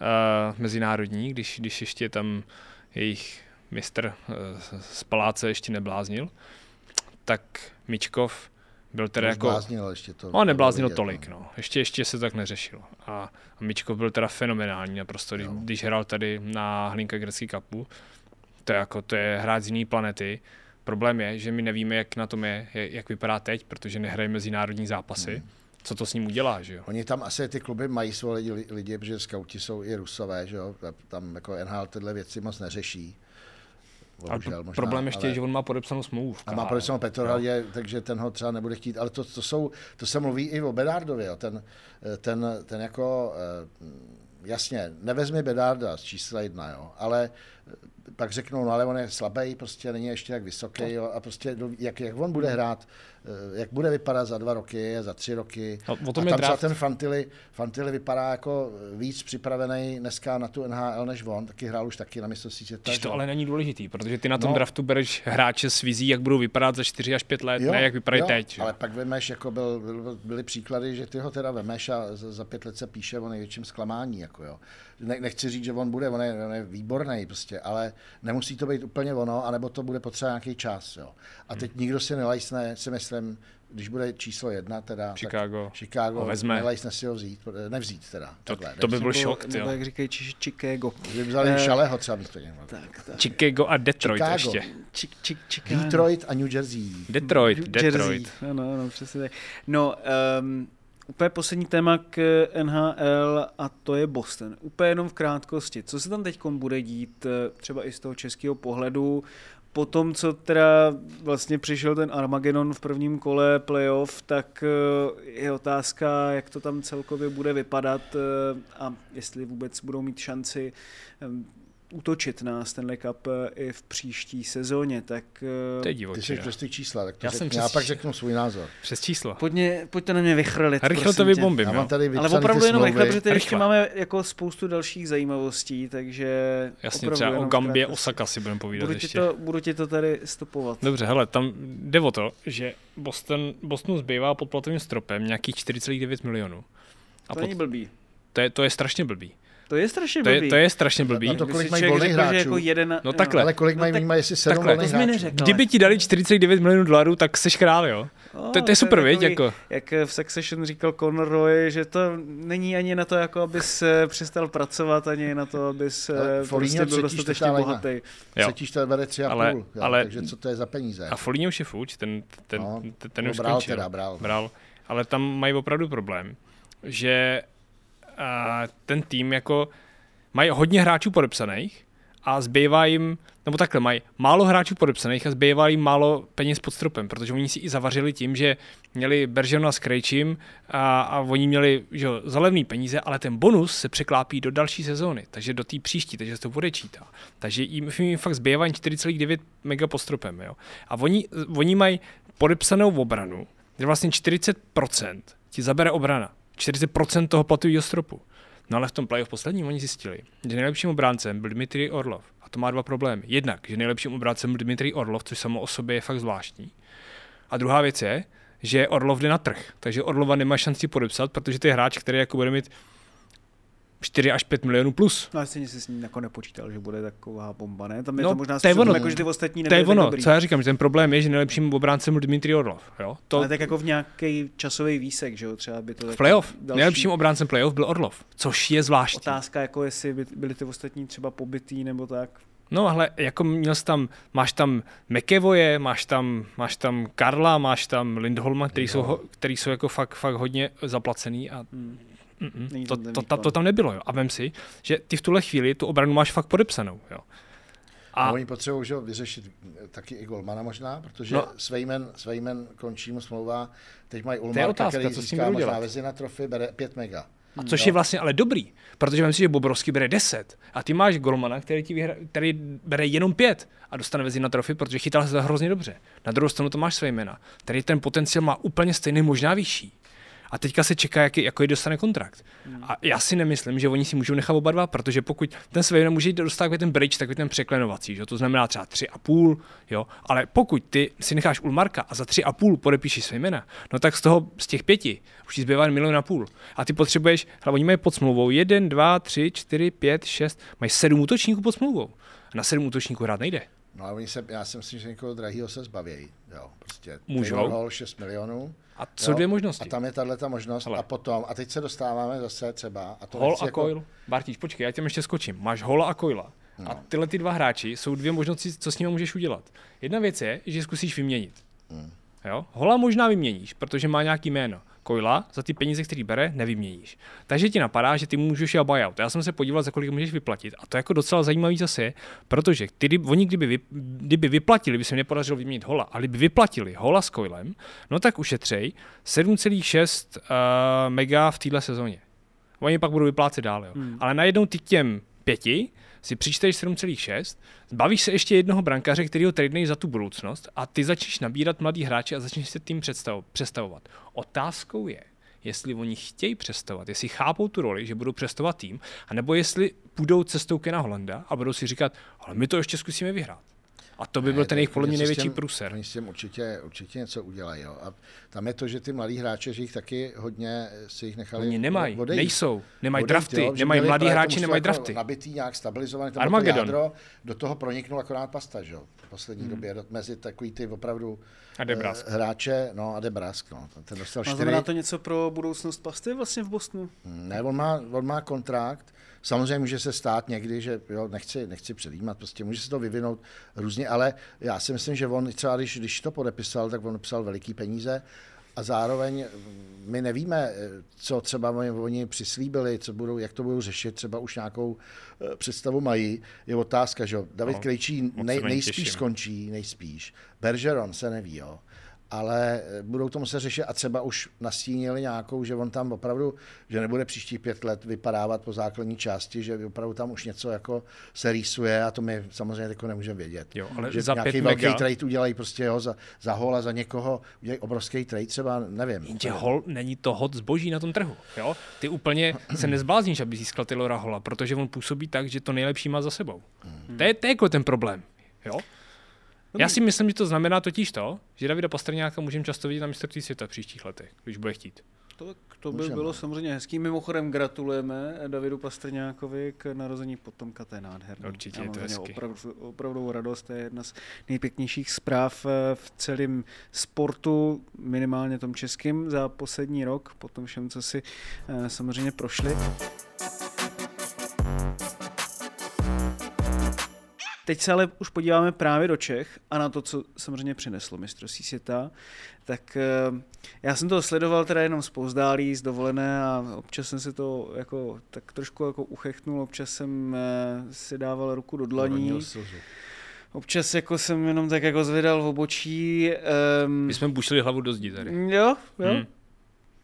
uh, mezinárodní, když, když ještě tam jejich mistr uh, z paláce ještě nebláznil, tak Mičkov byl teda jako... Bláznil ještě to. On nebláznil vidět, tolik, no. Ještě, ještě se tak neřešilo. A, a Mičkov byl teda fenomenální naprosto, když, když hrál tady na Hlinka Grecký kapu, to je, jako, to je hráč z jiné planety. Problém je, že my nevíme, jak na tom je, jak vypadá teď, protože nehraje mezinárodní zápasy. Hmm. Co to s ním udělá, že jo? Oni tam asi ty kluby mají svoje lidi, lidi protože skauti jsou i rusové, že jo? Tam jako NHL tyhle věci moc neřeší. Bohužel, možná, problém ještě ale... je, že on má podepsanou smlouvu. A má podepsanou Petrohradě, takže ten ho třeba nebude chtít. Ale to, to, jsou, to se mluví i o Bedardově. Jo. Ten, ten, ten jako, eh, jasně, nevezmi Bedarda z čísla jedna, jo, ale pak řeknou, no ale on je slabý, prostě není ještě jak vysoký jo, a prostě jak, jak on bude hrát, eh, jak bude vypadat za dva roky, za tři roky. No, o tom a tam třeba ten Fantily, Fantily vypadá jako víc připravený dneska na tu NHL než on, taky hrál už taky na mistrovství světa. To ale není důležitý, protože ty na tom no, draftu bereš hráče s vizí, jak budou vypadat za 4 až 5 let, jo, ne jak vypadají jo, teď. Ale pak vemeš, jako byl, byl, byly příklady, že ty ho teda vemeš a za, za pět let se píše o největším zklamání. Jako jo. Ne, nechci říct, že on bude, on je, on je výborný prostě, ale nemusí to být úplně ono, anebo to bude potřeba nějaký čas. Jo. A teď hmm. nikdo si nelajsne, si myslím, když bude číslo jedna, teda, Chicago tak Chicago ho vezme. nelejsne si ho vzít, nevzít teda. To, takhle, to by byl šok, Nebo jo. jak říkají Či- Chicago. Kdyby vzali Eh, Šaleho třeba místo něj. Tak, tak. Chicago a Detroit Chicago. ještě. Či- či- Chicago. Detroit a New Jersey. Detroit, Jersey. Detroit. Ano, ano, přesně tak. No, um, úplně poslední téma k NHL a to je Boston. Úplně jenom v krátkosti. Co se tam teď bude dít, eh, třeba i z toho českého pohledu, po tom, co teda vlastně přišel ten Armageddon v prvním kole playoff, tak eh, je otázka, jak to tam celkově bude vypadat eh, a jestli vůbec budou mít šanci eh, útočit na Stanley Cup eh, i v příští sezóně. Tak eh, To je Ty jsi divočina. přes ty čísla, tak to Já jsem řekni, já přes- pak řeknu svůj názor. Přes číslo. Pojďme, pojďte na mě vychrlit. Rychle prosím to vybombím, Já tady Ale opravdu jenom rychle, protože teď ještě Rychle. máme jako spoustu dalších zajímavostí, takže Jasně, třeba o Gambě. Osaka si budeme povídat budu ti, ještě. to, budu ti to tady stopovat. Dobře, hele, tam jde o to, že Boston, Bostonu zbývá pod platovým stropem nějakých 4,9 milionů. A to pod, není blbý. to, je, to je strašně blbý. To je strašně To blbý. je, to je strašně blbý. Na to, kolik mají volných řekl, že hráčů. Jako jeden, No takhle. Ale kolik No mají, tak mají asi sedm takhle. volných To jsi hráčů. neřekl. Kdyby ti dali 49 milionů dolarů, tak seš král, jo? No, to, to je super, viď, takový, jako. Jak v Succession říkal Conor Roy, že to není ani na to, jako abys eh, přestal pracovat, ani na to, abys Ale eh, Foligno prostě byl dostatečně bohatý. Jo. Třetí to bere tři a Ale- půl, jo, ale- takže co to je za peníze? A Foligno už je fuč, ten, ten, No, ten, ten no, už bral skončil. teda, bral. bral. Ale tam mají opravdu problém, že a, ten tým jako mají hodně hráčů podepsaných a zbývá jim, nebo takhle, mají málo hráčů podepsaných a zbývá jim málo peněz pod stropem, protože oni si i zavařili tím, že měli Beržena s Krejčím a, a oni měli že, za peníze, ale ten bonus se překlápí do další sezóny, takže do té příští, takže se to odečítá. Takže jim, jim fakt zbývá jen 4,9 mega pod stropem. Jo. A oni, oni mají podepsanou obranu, kde vlastně 40% ti zabere obrana. 40% toho platového stropu. No ale v tom playoff posledním oni zjistili, že nejlepším obráncem byl Dmitrij Orlov. A to má dva problémy. Jednak, že nejlepším obráncem byl Dmitrij Orlov, což samo o sobě je fakt zvláštní. A druhá věc je, že Orlov jde na trh. Takže Orlova nemá šanci podepsat, protože to je hráč, který jako bude mít 4 až 5 milionů plus. No asi si s ním jako nepočítal, že bude taková bomba, ne? Tam je No, to možná to ono. jako, že ty ostatní To je ono, dobrý. co já říkám, že ten problém je, že nejlepším obráncem byl Dmitrij Orlov. Jo? To Ale tak jako v nějaký časový výsek, že jo, třeba by to v playoff. další Nejlepším obráncem playoff byl Orlov, což je zvláštní. Otázka, jako jestli by byly ty ostatní třeba pobytý nebo tak. No ale jako měl jsi tam, máš tam McEvoye, máš tam, máš tam Karla, máš tam Lindholma, který jsou, ho- který jsou jako fakt, fakt hodně zaplacený a mm, To, to, to, to, tam nebylo. Jo. A vem si, že ty v tuhle chvíli tu obranu máš fakt podepsanou. Jo. A A oni potřebují že, vyřešit eh, taky i Golmana možná, protože No. no. Svejmen, Svejmen končí mu smlouva, teď mají je Ulmarka, otázka, který co získá možná dělat. Vezina trofy, bere 5 mega. A což je vlastně ale dobrý, protože vem si, že Bobrovský bere 10 a ty máš Golmana, který, ti vyhra, který bere jenom 5 a dostane vezi na trofy, protože chytal se hrozně dobře. Na druhou stranu to máš své jména, který ten potenciál má úplně stejný, možná vyšší. A teďka se čeká, jaký, jaký dostane kontrakt. A já si nemyslím, že oni si můžou nechat oba dva, protože pokud ten své může jít dostat takový ten bridge, takový ten překlenovací, že? to znamená třeba 3,5, jo, ale pokud ty si necháš Ulmarka a za 3,5 podepíšeš své jména, no tak z toho, z těch pěti, už ti zbývá milion a půl. A ty potřebuješ, ale oni mají pod smlouvou 1, 2, 3, 4, 5, 6, mají sedm útočníků pod smlouvou. A na sedm útočníků hrát nejde. No a oni se, já si myslím, že někoho drahýho se zbavějí. Jo, prostě Můžou. Taylor Hall 6 milionů. A jsou dvě možnosti. A tam je tahle ta možnost. Hele. A potom, a teď se dostáváme zase třeba. A to Hol a jako, Coil. Bartíš, počkej, já těm ještě skočím. Máš Hola a Coila. No. A tyhle ty dva hráči jsou dvě možnosti, co s nimi můžeš udělat. Jedna věc je, že zkusíš vyměnit. Hmm. Jo? Hola možná vyměníš, protože má nějaký jméno. Coila za ty peníze, který bere, nevyměníš. Takže ti napadá, že ty můžeš udělat buyout. Já jsem se podíval, za kolik můžeš vyplatit. A to je jako docela zajímavý zase, protože ty, kdyby- oni kdyby, vy, kdyby vyplatili, by se nepodařilo vyměnit Hola, ale kdyby vyplatili Hola s Coilem, no tak ušetřej 7,6 uh, mega v téhle sezóně. Oni pak budou vyplácet dál. Jo. Hmm. Ale najednou ty těm pěti si přičteš 7,6, zbavíš se ještě jednoho brankaře, který ho tradnej za tu budoucnost a ty začneš nabírat mladý hráče a začneš se představ, přestavovat. Otázkou je, jestli oni chtějí přestavovat, jestli chápou tu roli, že budou přestavovat tým, anebo jestli půjdou cestou Kena Holanda a budou si říkat, ale my to ještě zkusíme vyhrát. A to by byl Ne, ten to- jejich podle mě největší průser. Oni s tím určitě, určitě něco udělají. Jo. A tam je to, že ty mladí hráči, že jich taky hodně si jich nechali Oni nemají, odejít. nejsou, nemají Odejít, drafty, jo, nemají mladí to hráči, nemají jako drafty. Nabitý nějak stabilizovaný, tam Armageddon. Armageddon. jádro, do toho proniknul akorát pasta, že jo, v poslední době, do- mezi takový ty opravdu A Debrask. eh, hráče, no a Debrask, no, ten- dostal A čtyři. znamená to něco pro budoucnost pasty vlastně v Bostonu? Ne, on má, on má kontrakt. Samozřejmě může se stát někdy, že jo, nechci, nechci předjímat, prostě může se to vyvinout různě, ale já si myslím, že on třeba, když, když to podepisal, tak on psal veliký peníze a zároveň mm, my nevíme, eh, co třeba oni, přislíbili, co budou, jak to budou řešit, třeba už nějakou eh, představu mají. Je otázka, že jo, David No, Krejčí nej, nejspíš těším. skončí, nejspíš. Bergeron se neví, jo ale eh, budou to muset řešit a třeba už nastínili nějakou, že on tam opravdu, že nebude příští pět let vypadávat po základní části, že opravdu tam už něco jako se rýsuje a to my samozřejmě jako nemůžeme vědět. Jo, ale že za nějaký pět velký mega- trade udělají prostě jo, za, za hola, za někoho, udělají obrovský trade třeba, nevím. Jenže hol není to hod zboží na tom trhu. Jo? Ty úplně se nezblázníš, aby získal Taylora Hola, protože on působí tak, že to nejlepší má za sebou. To je, to je jako ten problém. Jo? Já si myslím, že to znamená totiž to, že Davida Pastrňáka můžeme často vidět na mistrovství světa v příštích letech, když bude chtít. To, to by Můžeme. bylo samozřejmě hezký. Mimochodem gratulujeme Davidu Pastrňákovi k narození potomka, to je nádherné. Určitě, Já je to hezky. Opravdu, opravdu radost, to je jedna z nejpěknějších zpráv eh, v celém sportu, minimálně tom českým, za poslední rok, po tom všem, co si eh, samozřejmě prošli. Teď se ale už podíváme právě do Čech a na to, co samozřejmě přineslo mistrovství světa. Tak eh, já jsem to sledoval teda jenom z pouzdálí, z dovolené a občas jsem si to jako tak trošku jako uchechtnul, občas jsem eh, si dával ruku do dlaní, občas jako jsem jenom tak jako zvedal v obočí. Um, My jsme bušili hlavu do zdi tady. jo, jo. Hmm.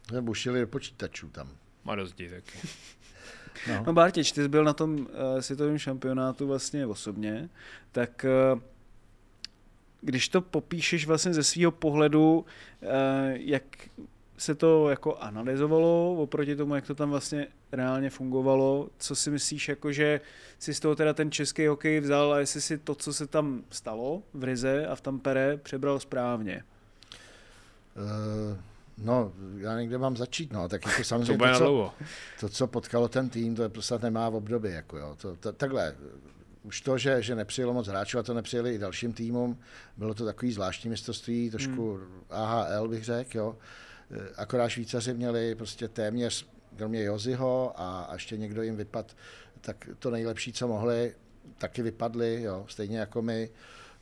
Jsme bušili do počítačů tam. Má do zdi taky. No Bartěč, ty jsi byl na tom uh, světovém šampionátu vlastně osobně, tak uh, když to popíšeš vlastně ze svého pohledu, uh, jak se to jako analyzovalo oproti tomu, jak to tam vlastně reálně fungovalo, co si myslíš, jako že si z toho teda ten český hokej vzal a jestli si to, co se tam stalo v Rize a v Tampere, přebral správně. Uh, no, já někde mám začít, no, tak jako [LAUGHS] To samozřejmě to, na co, to, co potkalo ten tým, to je prostě nemá v období. Jako jo. To, to, takhle, už to, že, že nepřijelo moc hráčů a to nepřijeli i dalším týmům, bylo to takový zvláštní mistrovství, trošku hmm. AHL bych řekl, jo. Eh, Akorát Švýcaři měli prostě téměř, kromě Joziho a, a ještě někdo jim vypad, tak to nejlepší, co mohli, taky vypadli, jo, stejně jako my.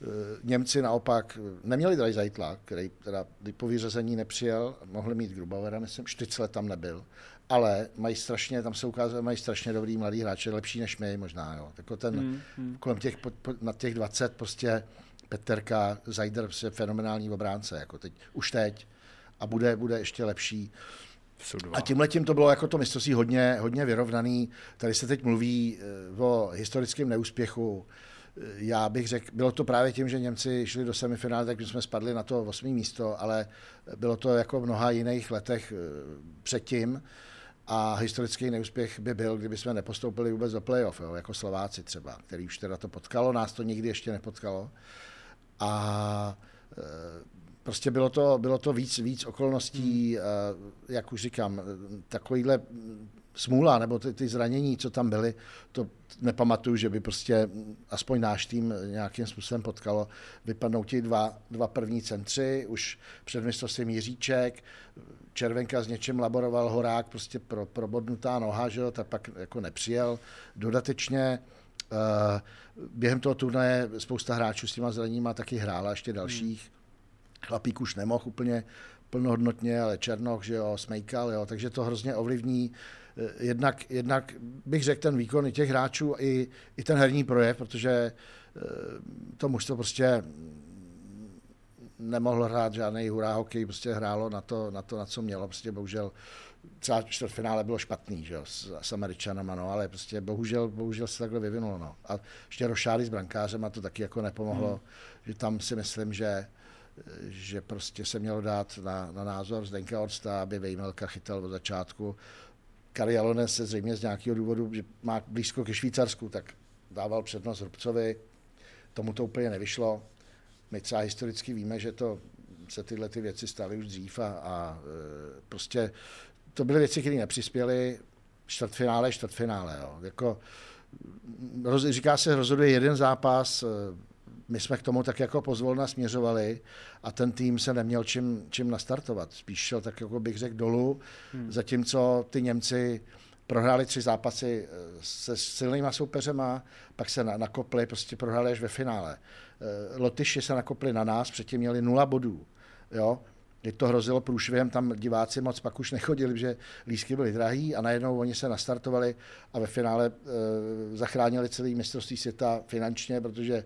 Eh, Němci naopak neměli Dreisaitla, který teda po vyřazení nepřijel, mohli mít Grubauera, myslím, Štycle tam nebyl, ale mají strašně, tam se ukázalo, mají strašně dobrý mladý hráče, lepší než my možná, jo. Jako ten, hmm, hmm. kolem těch, po, po, na těch 20 prostě Peterka, Zajder, prostě fenomenální obránce, jako teď, už teď a bude, bude ještě lepší. A tímhle tím to bylo jako to mistrovství hodně, hodně vyrovnaný. Tady se teď mluví eh, o historickém neúspěchu. Eh, Já bych řekl, bylo to právě tím, že Němci šli do semifinále, tak jsme spadli na to osmý místo, ale bylo to jako v mnoha jiných letech eh, předtím. A historický neúspěch by byl, kdyby jsme nepostoupili vůbec do playoff, jo, jako Slováci třeba, který už teda to potkalo, nás to nikdy ještě nepotkalo. A e, prostě bylo to, bylo to víc, víc okolností, hmm. jak už říkám, takovýhle smůla nebo ty, ty zranění, co tam byly, to nepamatuju, že by prostě aspoň náš tým nějakým způsobem potkalo. Vypadnou ti dva, dva první centři, už před mistrovstvím Jiříček, Červenka s něčem laboroval Horák, prostě pro, probodnutá noha, že jo, tak pak jako nepřijel dodatečně. Uh, během toho turnaje spousta hráčů s těma zraněníma taky hrála, ještě dalších. Hmm. Chlapík už nemohl úplně plnohodnotně, ale Černoch, že jo, Smejkal, jo, takže to hrozně ovlivní jednak, jednak bych řekl ten výkon i těch hráčů, i, i ten herní projev, protože to mužstvo prostě nemohlo hrát žádný hurá hokej, prostě hrálo na to, na to, na co mělo, prostě bohužel třeba čtvrtfinále bylo špatný, že jo, s, s Američanama, no, ale prostě bohužel, bohužel se takhle vyvinulo, no. A ještě rošády s brankářem a to taky jako nepomohlo, hmm. že tam si myslím, že že prostě se mělo dát na, na názor Zdenka Orsta, aby Vejmelka chytal od začátku. Kari Jalonen se zřejmě z nějakého důvodu, že má blízko ke Švýcarsku, tak dával přednost Rubcovi. tomu to úplně nevyšlo. My třeba historicky víme, že to se tyhle ty věci staly už dřív a, a e, prostě to byly věci, které nepřispěly čtvrtfinále, čtvrtfinále. Jo. Jako, roz, říká se, rozhoduje jeden zápas, e, my jsme k tomu tak jako pozvolna směřovali a ten tým se neměl čím, čím nastartovat. Spíš šel tak, jako bych řekl, dolů, hmm. zatímco ty Němci prohráli tři zápasy eh, se silnýma soupeřema, pak se nakopli, prostě prohráli až ve finále. Eh, Lotyši se nakopli na nás, předtím měli nula bodů. Jo? Teď to hrozilo průšvihem, tam diváci moc pak už nechodili, že lísky byly drahý a najednou oni se nastartovali a ve finále e, zachránili celý mistrovství světa finančně, protože e,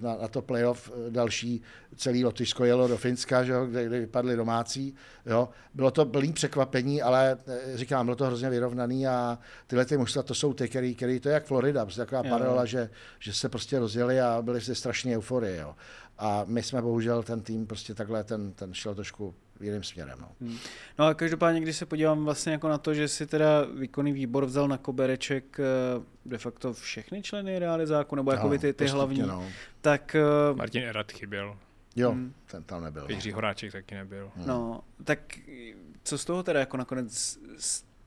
na, na to playoff e, další celý Lotyšsko jelo do Finska, že jo, kde, kde vypadli domácí. Jo. Bylo to plný překvapení, ale e, říkám, bylo to hrozně vyrovnaný a tyhle ty mužstva, to jsou ty, který, který to je jak Florida, prostě taková paralela, že, že se prostě rozjeli a byli se strašně euforie. Jo. A my jsme bohužel ten tým prostě takhle, ten, ten šel trošku jiným směrem. No. Hmm. no a každopádně, když se podívám vlastně jako na to, že si teda výkonný výbor vzal na kobereček eh, de facto všechny členy realizáku, nebo jako ty, ty hlavní, no. tak... Uh, Martin Erat chyběl. Jo, hmm. ten tam nebyl. Jiří no. Horáček taky nebyl. Hmm. No, tak co z toho teda jako nakonec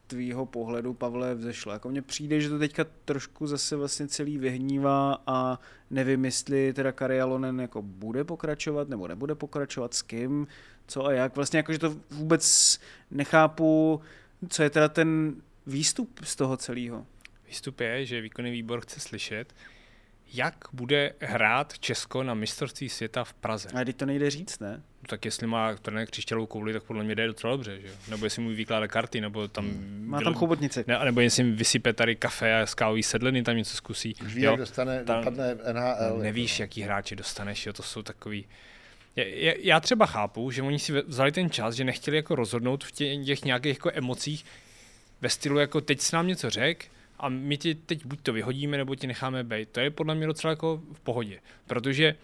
tvýho pohledu, Pavle, vzešlo? Jako mně přijde, že to teďka trošku zase vlastně celý vyhnívá a nevím, jestli teda Kari Alonen jako bude pokračovat nebo nebude pokračovat, s kým, co a jak. Vlastně jako, že to vůbec nechápu, co je teda ten výstup z toho celého. Výstup je, že výkonný výbor chce slyšet, jak bude hrát Česko na mistrovství světa v Praze. A teď to nejde říct, ne? No, tak jestli má trenér křišťalovou kouli, tak podle mě jde docela dobře, že? Nebo jestli mu vykládá karty, nebo tam... Hmm. Má tam chobotnici. Ne, nebo jestli jim vysype tady kafe a skávový sedliny, tam něco zkusí. Už ví, jak dostane, tam, dopadne NHL. Nevíš, jaký hráči dostaneš, jo? to jsou takový... Já třeba chápu, že oni si vzali ten čas, že nechtěli jako rozhodnout v těch, těch nějakých jako emocích ve stylu jako teď s nám něco řek, a my ti teď buď to vyhodíme, nebo ti necháme být. To je podle mě docela jako v pohodě, protože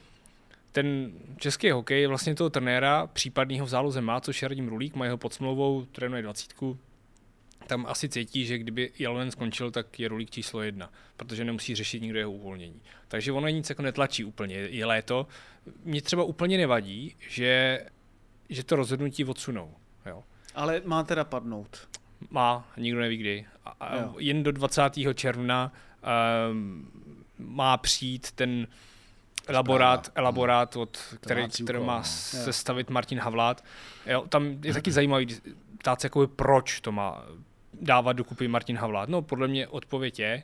ten český hokej vlastně toho trenéra případného v záloze má, což je Radim Rulík, má jeho pod smlouvou, trénuje dvacítku, tam asi cítí, že kdyby Jalonen skončil, tak je Rulík číslo jedna, protože nemusí řešit nikdo jeho uvolnění. Takže ono nic jako netlačí úplně, je léto. Mně třeba úplně nevadí, že, že to rozhodnutí odsunou. Jo. Ale má teda padnout. Má, nikdo neví kdy. A, jen do 20. června um, má přijít ten elaborát, elaborát od, který, který má sestavit Martin Havlát. Jo, tam je taky zajímavý ptát se, jako proč to má dávat dokupy Martin Havlát. No, podle mě odpověď je,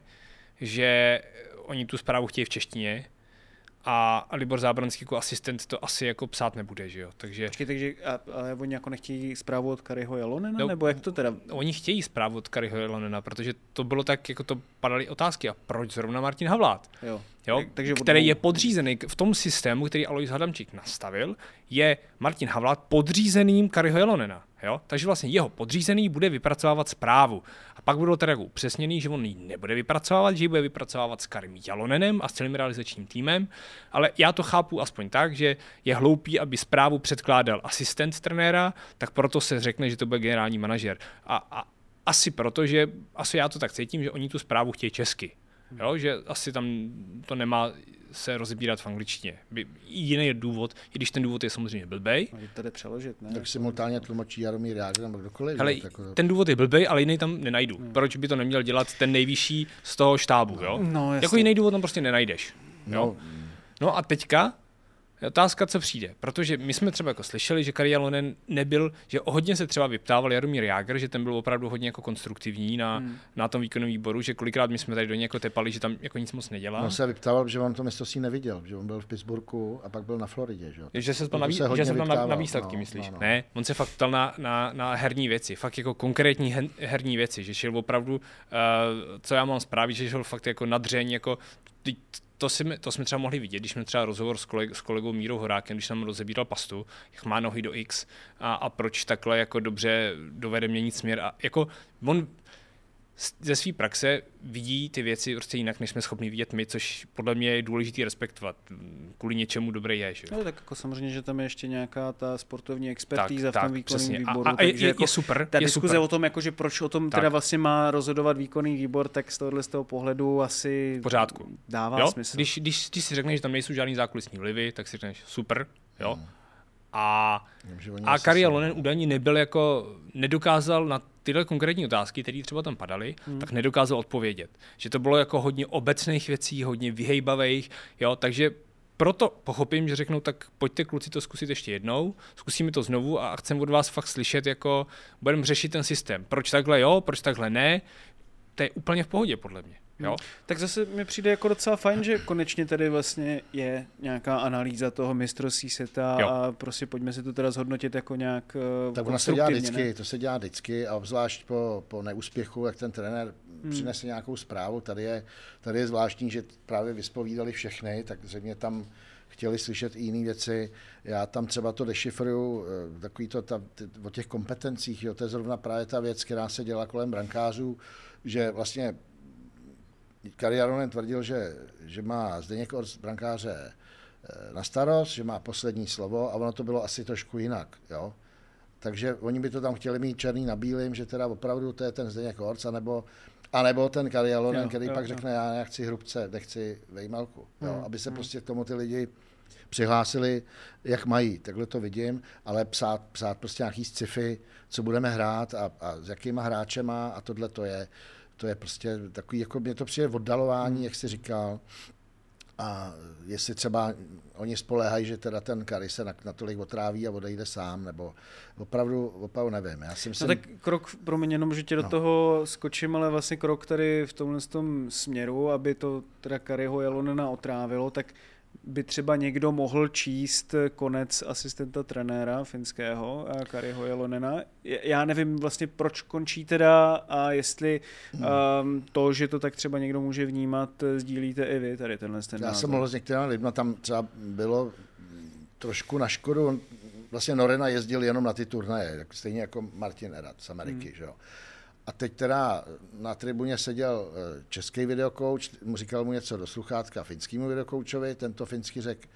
že oni tu zprávu chtějí v češtině, a Libor Zábranský jako asistent to asi jako psát nebude, že jo, takže... Počkej, takže a, ale oni jako nechtějí zprávu od Kariho Jalonena, no, nebo jak to teda? Oni chtějí zprávu od Kariho Jalonena, protože to bylo tak, jako to padaly otázky, a proč zrovna Martin Havlát? Jo. Jo, tak, takže který je podřízený v tom systému, který Alois Hadamčík nastavil, je Martin Havlát podřízeným Kariho Jalonena. Jo? Takže vlastně jeho podřízený bude vypracovávat zprávu. A pak budou teda jako upřesněný, že on ji nebude vypracovávat, že ji bude vypracovávat s Karim Jalonenem a s celým realizačním týmem, ale já to chápu aspoň tak, že je hloupý, aby zprávu předkládal asistent trenéra, tak proto se řekne, že to bude generální manažer. A, a asi proto, že asi já to tak cítím, že oni tu zprávu chtějí česky. Jo, že asi tam to nemá se rozbírat v angličtině. Jiný je důvod, i když ten důvod je samozřejmě blbej. No, to jde přeložit, ne? Tak simultánně tlumočí Jaromír Jágr nebo kdokoliv. Ale tak... ten důvod je blbej, ale jiný tam nenajdu. Hmm. Proč by to neměl dělat ten nejvyšší z toho štábu, jo? No, jako jiný důvod tam prostě nenajdeš. Jo? No. no a teďka je otázka, co přijde. Protože my jsme třeba jako slyšeli, že Kari Jalonen nebyl, že hodně se třeba vyptával Jaromír Jágr, že ten byl opravdu hodně jako konstruktivní na, hmm. na tom výkonnom výboru, že kolikrát my jsme tady do něj jako tepali, že tam jako nic moc nedělá. On se vyptával, že on to mistrovství neviděl, že on byl v Pittsburghu a pak byl na Floridě. Že, že se to na, že se na, na výsledky, no, myslíš? No, no. Ne, on se fakt ptal na, na, na herní věci, fakt jako konkrétní her, herní věci, že šel opravdu, uh, co já mám zprávy, že šel fakt jako na dřeň, jako to, si, to jsme třeba mohli vidět, když jsme třeba rozhovor s, koleg, s kolegou Mírou Horákem, když jsem rozebíral pastu, jak má nohy do X a, a proč takhle jako dobře dovede měnit směr. A jako on, ze své praxe vidí ty věci prostě jinak, než jsme schopni vidět my, což podle mě je důležité respektovat. Kvůli něčemu dobré je. Že? No, tak jako samozřejmě, že tam je ještě nějaká ta sportovní expertíza tak, v tom výkonném výboru. A, a je, jako je, super. Ta je diskuze super. o tom, jako, že proč o tom tak. teda vlastně má rozhodovat výkonný výbor, tak z tohohle z toho pohledu asi v pořádku. dává jo? smysl. Když, když, když si řekneš, že tam nejsou žádný zákulisní vlivy, tak si řekneš super. Jo? Hmm. A, a Kari Lonen údajně nebyl jako, nedokázal na tyhle konkrétní otázky, které třeba tam padaly, hmm. tak nedokázal odpovědět. Že to bylo jako hodně obecných věcí, hodně vyhejbavých, jo, takže proto pochopím, že řeknou, tak pojďte kluci to zkusit ještě jednou, zkusíme to znovu a chcem od vás fakt slyšet, jako budeme řešit ten systém. Proč takhle jo, proč takhle ne, to je úplně v pohodě podle mě. Jo? Hmm. Tak zase mi přijde jako docela fajn, že konečně tady vlastně je nějaká analýza toho mistrovství seta jo. a prostě pojďme si to teda zhodnotit jako nějak Tak ono se dělá vždycky, ne? to se dělá vždycky a obzvlášť po, po neúspěchu, jak ten trenér hmm. přinese nějakou zprávu, tady je, tady je zvláštní, že právě vyspovídali všechny, tak zřejmě tam chtěli slyšet i jiné věci. Já tam třeba to dešifruju, takový to ta, ty, o těch kompetencích, jo, to je zrovna právě ta věc, která se dělá kolem brankářů, že vlastně Kari Jaronen tvrdil, že, že má Zdeněk Orc brankáře na starost, že má poslední slovo a ono to bylo asi trošku jinak. Jo? Takže oni by to tam chtěli mít černý na bílým, že teda opravdu to je ten Zdeněk Orc, anebo, anebo ten Kari Jalonen, který jo, pak jo. řekne, já, já chci hrubce, nechci vejmalku. Jo? Hmm, Aby se hmm. prostě k tomu ty lidi přihlásili, jak mají. Takhle to vidím, ale psát, psát prostě nějaký sci-fi, co budeme hrát a, a s jakýma hráčema a tohle to je to je prostě takový, jako mě to přijde oddalování, jak jsi říkal. A jestli třeba oni spolehají, že teda ten Kari se natolik otráví a odejde sám, nebo opravdu, opravdu nevím. Já si myslím... No tak krok, pro mě jenom, že tě do no. toho skočím, ale vlastně krok tady v tomhle tom směru, aby to teda Kariho Jalonena otrávilo, tak by třeba někdo mohl číst konec asistenta trenéra finského, Kariho Jelonena. Já nevím vlastně, proč končí teda a jestli um, to, že to tak třeba někdo může vnímat, sdílíte i vy tady tenhle ten Já jsem mluvil s některými lidmi, tam třeba bylo trošku na škodu, vlastně Norena jezdil jenom na ty turnaje, stejně jako Martin Erat z Ameriky, hmm. že jo. A teď teda na tribuně seděl eh, český videokouč, mu říkal mu něco do sluchátka finskému videokoučovi, tento finský řekl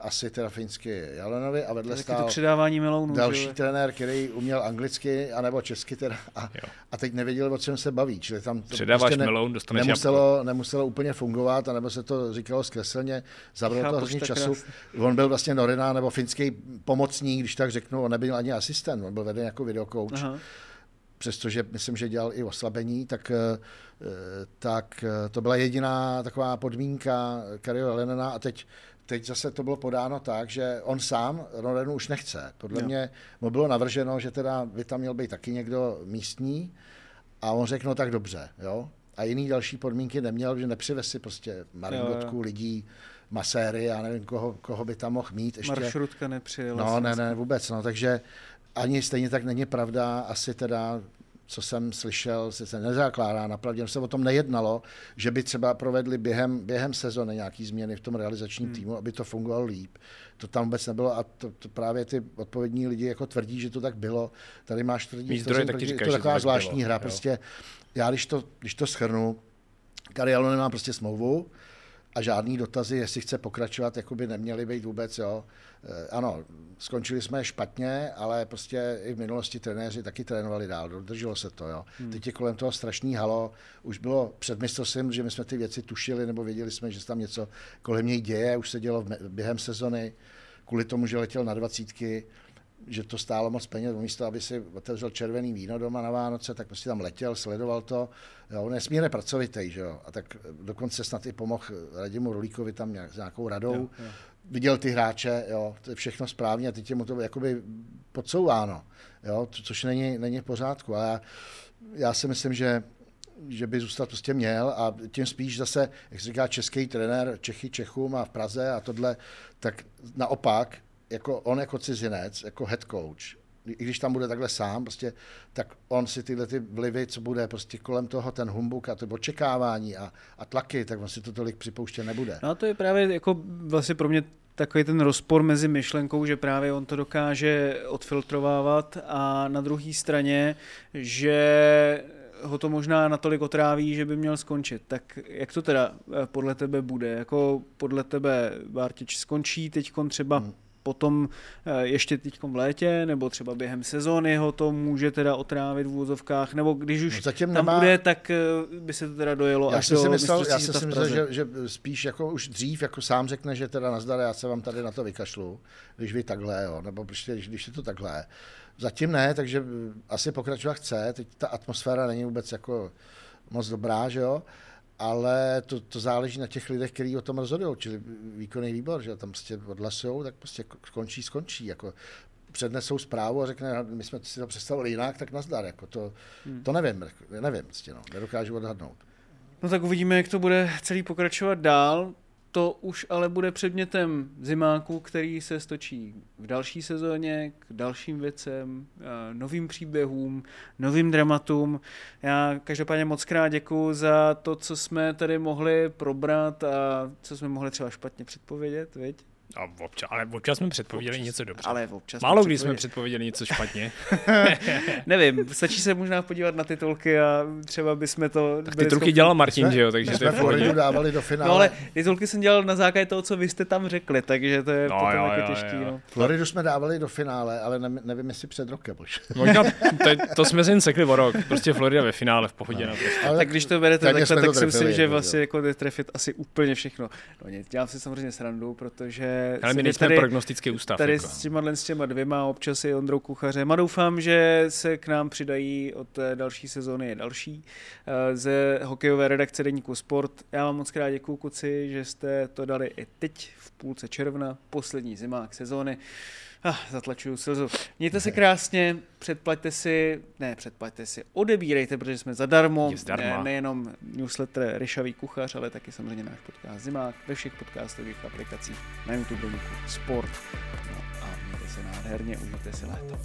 asi teda finsky Jalenovi a vedle stál to předávání melounů, další že? trenér, který uměl anglicky anebo česky teda a, a teď nevěděl, o čem se baví. Čili tam to Předáváš prostě ne, meloun, dostaneš nemuselo, nemuselo úplně fungovat, anebo se to říkalo zkreslně, zabralo to hodně času. Krásný. On byl vlastně Norina nebo finský pomocník, když tak řeknu, on nebyl ani asistent, on byl veden jako videokouč. Aha přestože myslím, že dělal i oslabení, tak, eh, tak eh, to byla jediná taková podmínka Kario Lenena a teď, teď zase to bylo podáno tak, že on sám Ronenu už nechce. Podle jo. mě mu bylo navrženo, že teda by tam měl být taky někdo místní a on řekl, no tak dobře, jo. A jiný další podmínky neměl, že nepřivez si prostě maringotku lidí, maséry, já nevím, koho, koho by tam mohl mít. Ještě. Maršrutka nepřijela. No, ne, ne, vůbec, no, takže ani stejně tak není pravda, asi teda co jsem slyšel, se, se nezakládá na pravdě, se o tom nejednalo, že by třeba provedli během, během sezony nějaký změny v tom realizačním hmm. týmu, aby to fungovalo líp. To tam vůbec nebylo a to, to právě ty odpovědní lidi jako tvrdí, že to tak bylo. Tady máš tvrdí, že to, říkají, to je taková to zvláštní bylo, hra. Jo. Prostě já, když to, když to schrnu, Karialo nemá prostě smlouvu, a žádný dotazy, jestli chce pokračovat, jako by neměly být vůbec, jo. E, ano, skončili jsme špatně, ale prostě i v minulosti trenéři taky trénovali dál, dodrželo se to, jo. Hmm. Teď je kolem toho strašný halo, už bylo před mistrovstvím, že my jsme ty věci tušili, nebo věděli jsme, že se tam něco kolem něj děje, už se dělo během sezony, kvůli tomu, že letěl na dvacítky, že to stálo moc peněz, místo, aby si otevřel červený víno doma na Vánoce, tak prostě tam letěl, sledoval to. Jo, on je nesmírně pracovitý, že jo. A tak dokonce snad i pomohl Radimu Rolíkovi tam nějak, s nějakou radou. Jo, jo. Viděl ty hráče, jo, to je všechno správně a teď je mu to jakoby podsouváno, jo, což není, není v pořádku. A já, já si myslím, že že by zůstat prostě měl a tím spíš zase, jak se říká, český trenér Čechy Čechům a v Praze a tohle, tak naopak jako on jako cizinec, jako head coach, i když tam bude takhle sám, prostě, tak on si tyhle ty vlivy, co bude prostě kolem toho, ten humbuk a to očekávání a, a tlaky, tak on si to tolik připouštět nebude. No a to je právě jako vlastně pro mě takový ten rozpor mezi myšlenkou, že právě on to dokáže odfiltrovávat a na druhé straně, že ho to možná natolik otráví, že by měl skončit. Tak jak to teda eh, podle tebe bude? Jako podle tebe Bártič skončí teď třeba hmm potom eh, ještě teď v létě, nebo třeba během sezóny ho to může teda otrávit v úvozovkách, nebo když už no zatím tam nemá... bude, tak eh, by se to teda dojelo já až do si myslel, Já jsem si myslel, že, že, spíš jako už dřív jako sám řekne, že teda nazdar, já se vám tady na to vykašlu, když vy takhle, jo, nebo prostě, když, když je to takhle. Zatím ne, takže asi pokračovat chce, teď ta atmosféra není vůbec jako moc dobrá, že jo, ale to, to záleží na těch lidech, kteří o tom rozhodují, čili výkonný výbor, že tam prostě odhlasují, tak prostě skončí, skončí. Jako přednesou zprávu a řekne, my jsme si to představili jinak, tak nazdar. Jako to, hmm. to nevím, nevím, prostě, no, nedokážu odhadnout. No tak uvidíme, jak to bude celý pokračovat dál to už ale bude předmětem zimáku, který se stočí v další sezóně k dalším věcem, novým příběhům, novým dramatům. Já každopádně moc krát děkuji za to, co jsme tady mohli probrat a co jsme mohli třeba špatně předpovědět, viď? A občas, ale občas jsme předpověděli občas, něco dobře. Ale občas Málo kdy jsme předpověděli něco špatně. [LAUGHS] [LAUGHS] Nevím, stačí se možná podívat na titulky a třeba bychom to... Tak titulky schopni... dělal Martin, jsme, že jo, takže to je Floridu dávali do finále. No ale titulky jsem dělal na základě toho, co vy jste tam řekli, takže to je no, potom jo, jako jo, těžký. Jo. No. Floridu jsme dávali do finále, ale ne, nevím, jestli před rokem už. [LAUGHS] Možná to, to jsme si jen sekli o rok, prostě Florida ve finále v pohodě. No. Ale tak když to berete takhle, tak si myslím, že vlastně jako trefit asi úplně všechno. No nic, dělám si samozřejmě srandu, protože prognostický ústav. Tady jako. s, těma, s těma dvěma, občas i Ondrou Kuchařem a doufám, že se k nám přidají od té další sezóny další eh, ze hokejové redakce Deníku Sport. Já vám moc krát děkuju, kuci, že jste to dali i teď v půlce června, poslední zimák sezóny. Ah, zatlačuju slzu. Mějte se krásně, předplaťte si, ne předplaťte si, odebírejte, protože jsme zadarmo. Ne, nejenom newsletter Ryšavý kuchař, ale taky samozřejmě náš podcast Zimák ve všech podcastových aplikacích na YouTube, Sport. No a mějte se nádherně, užijte si léto.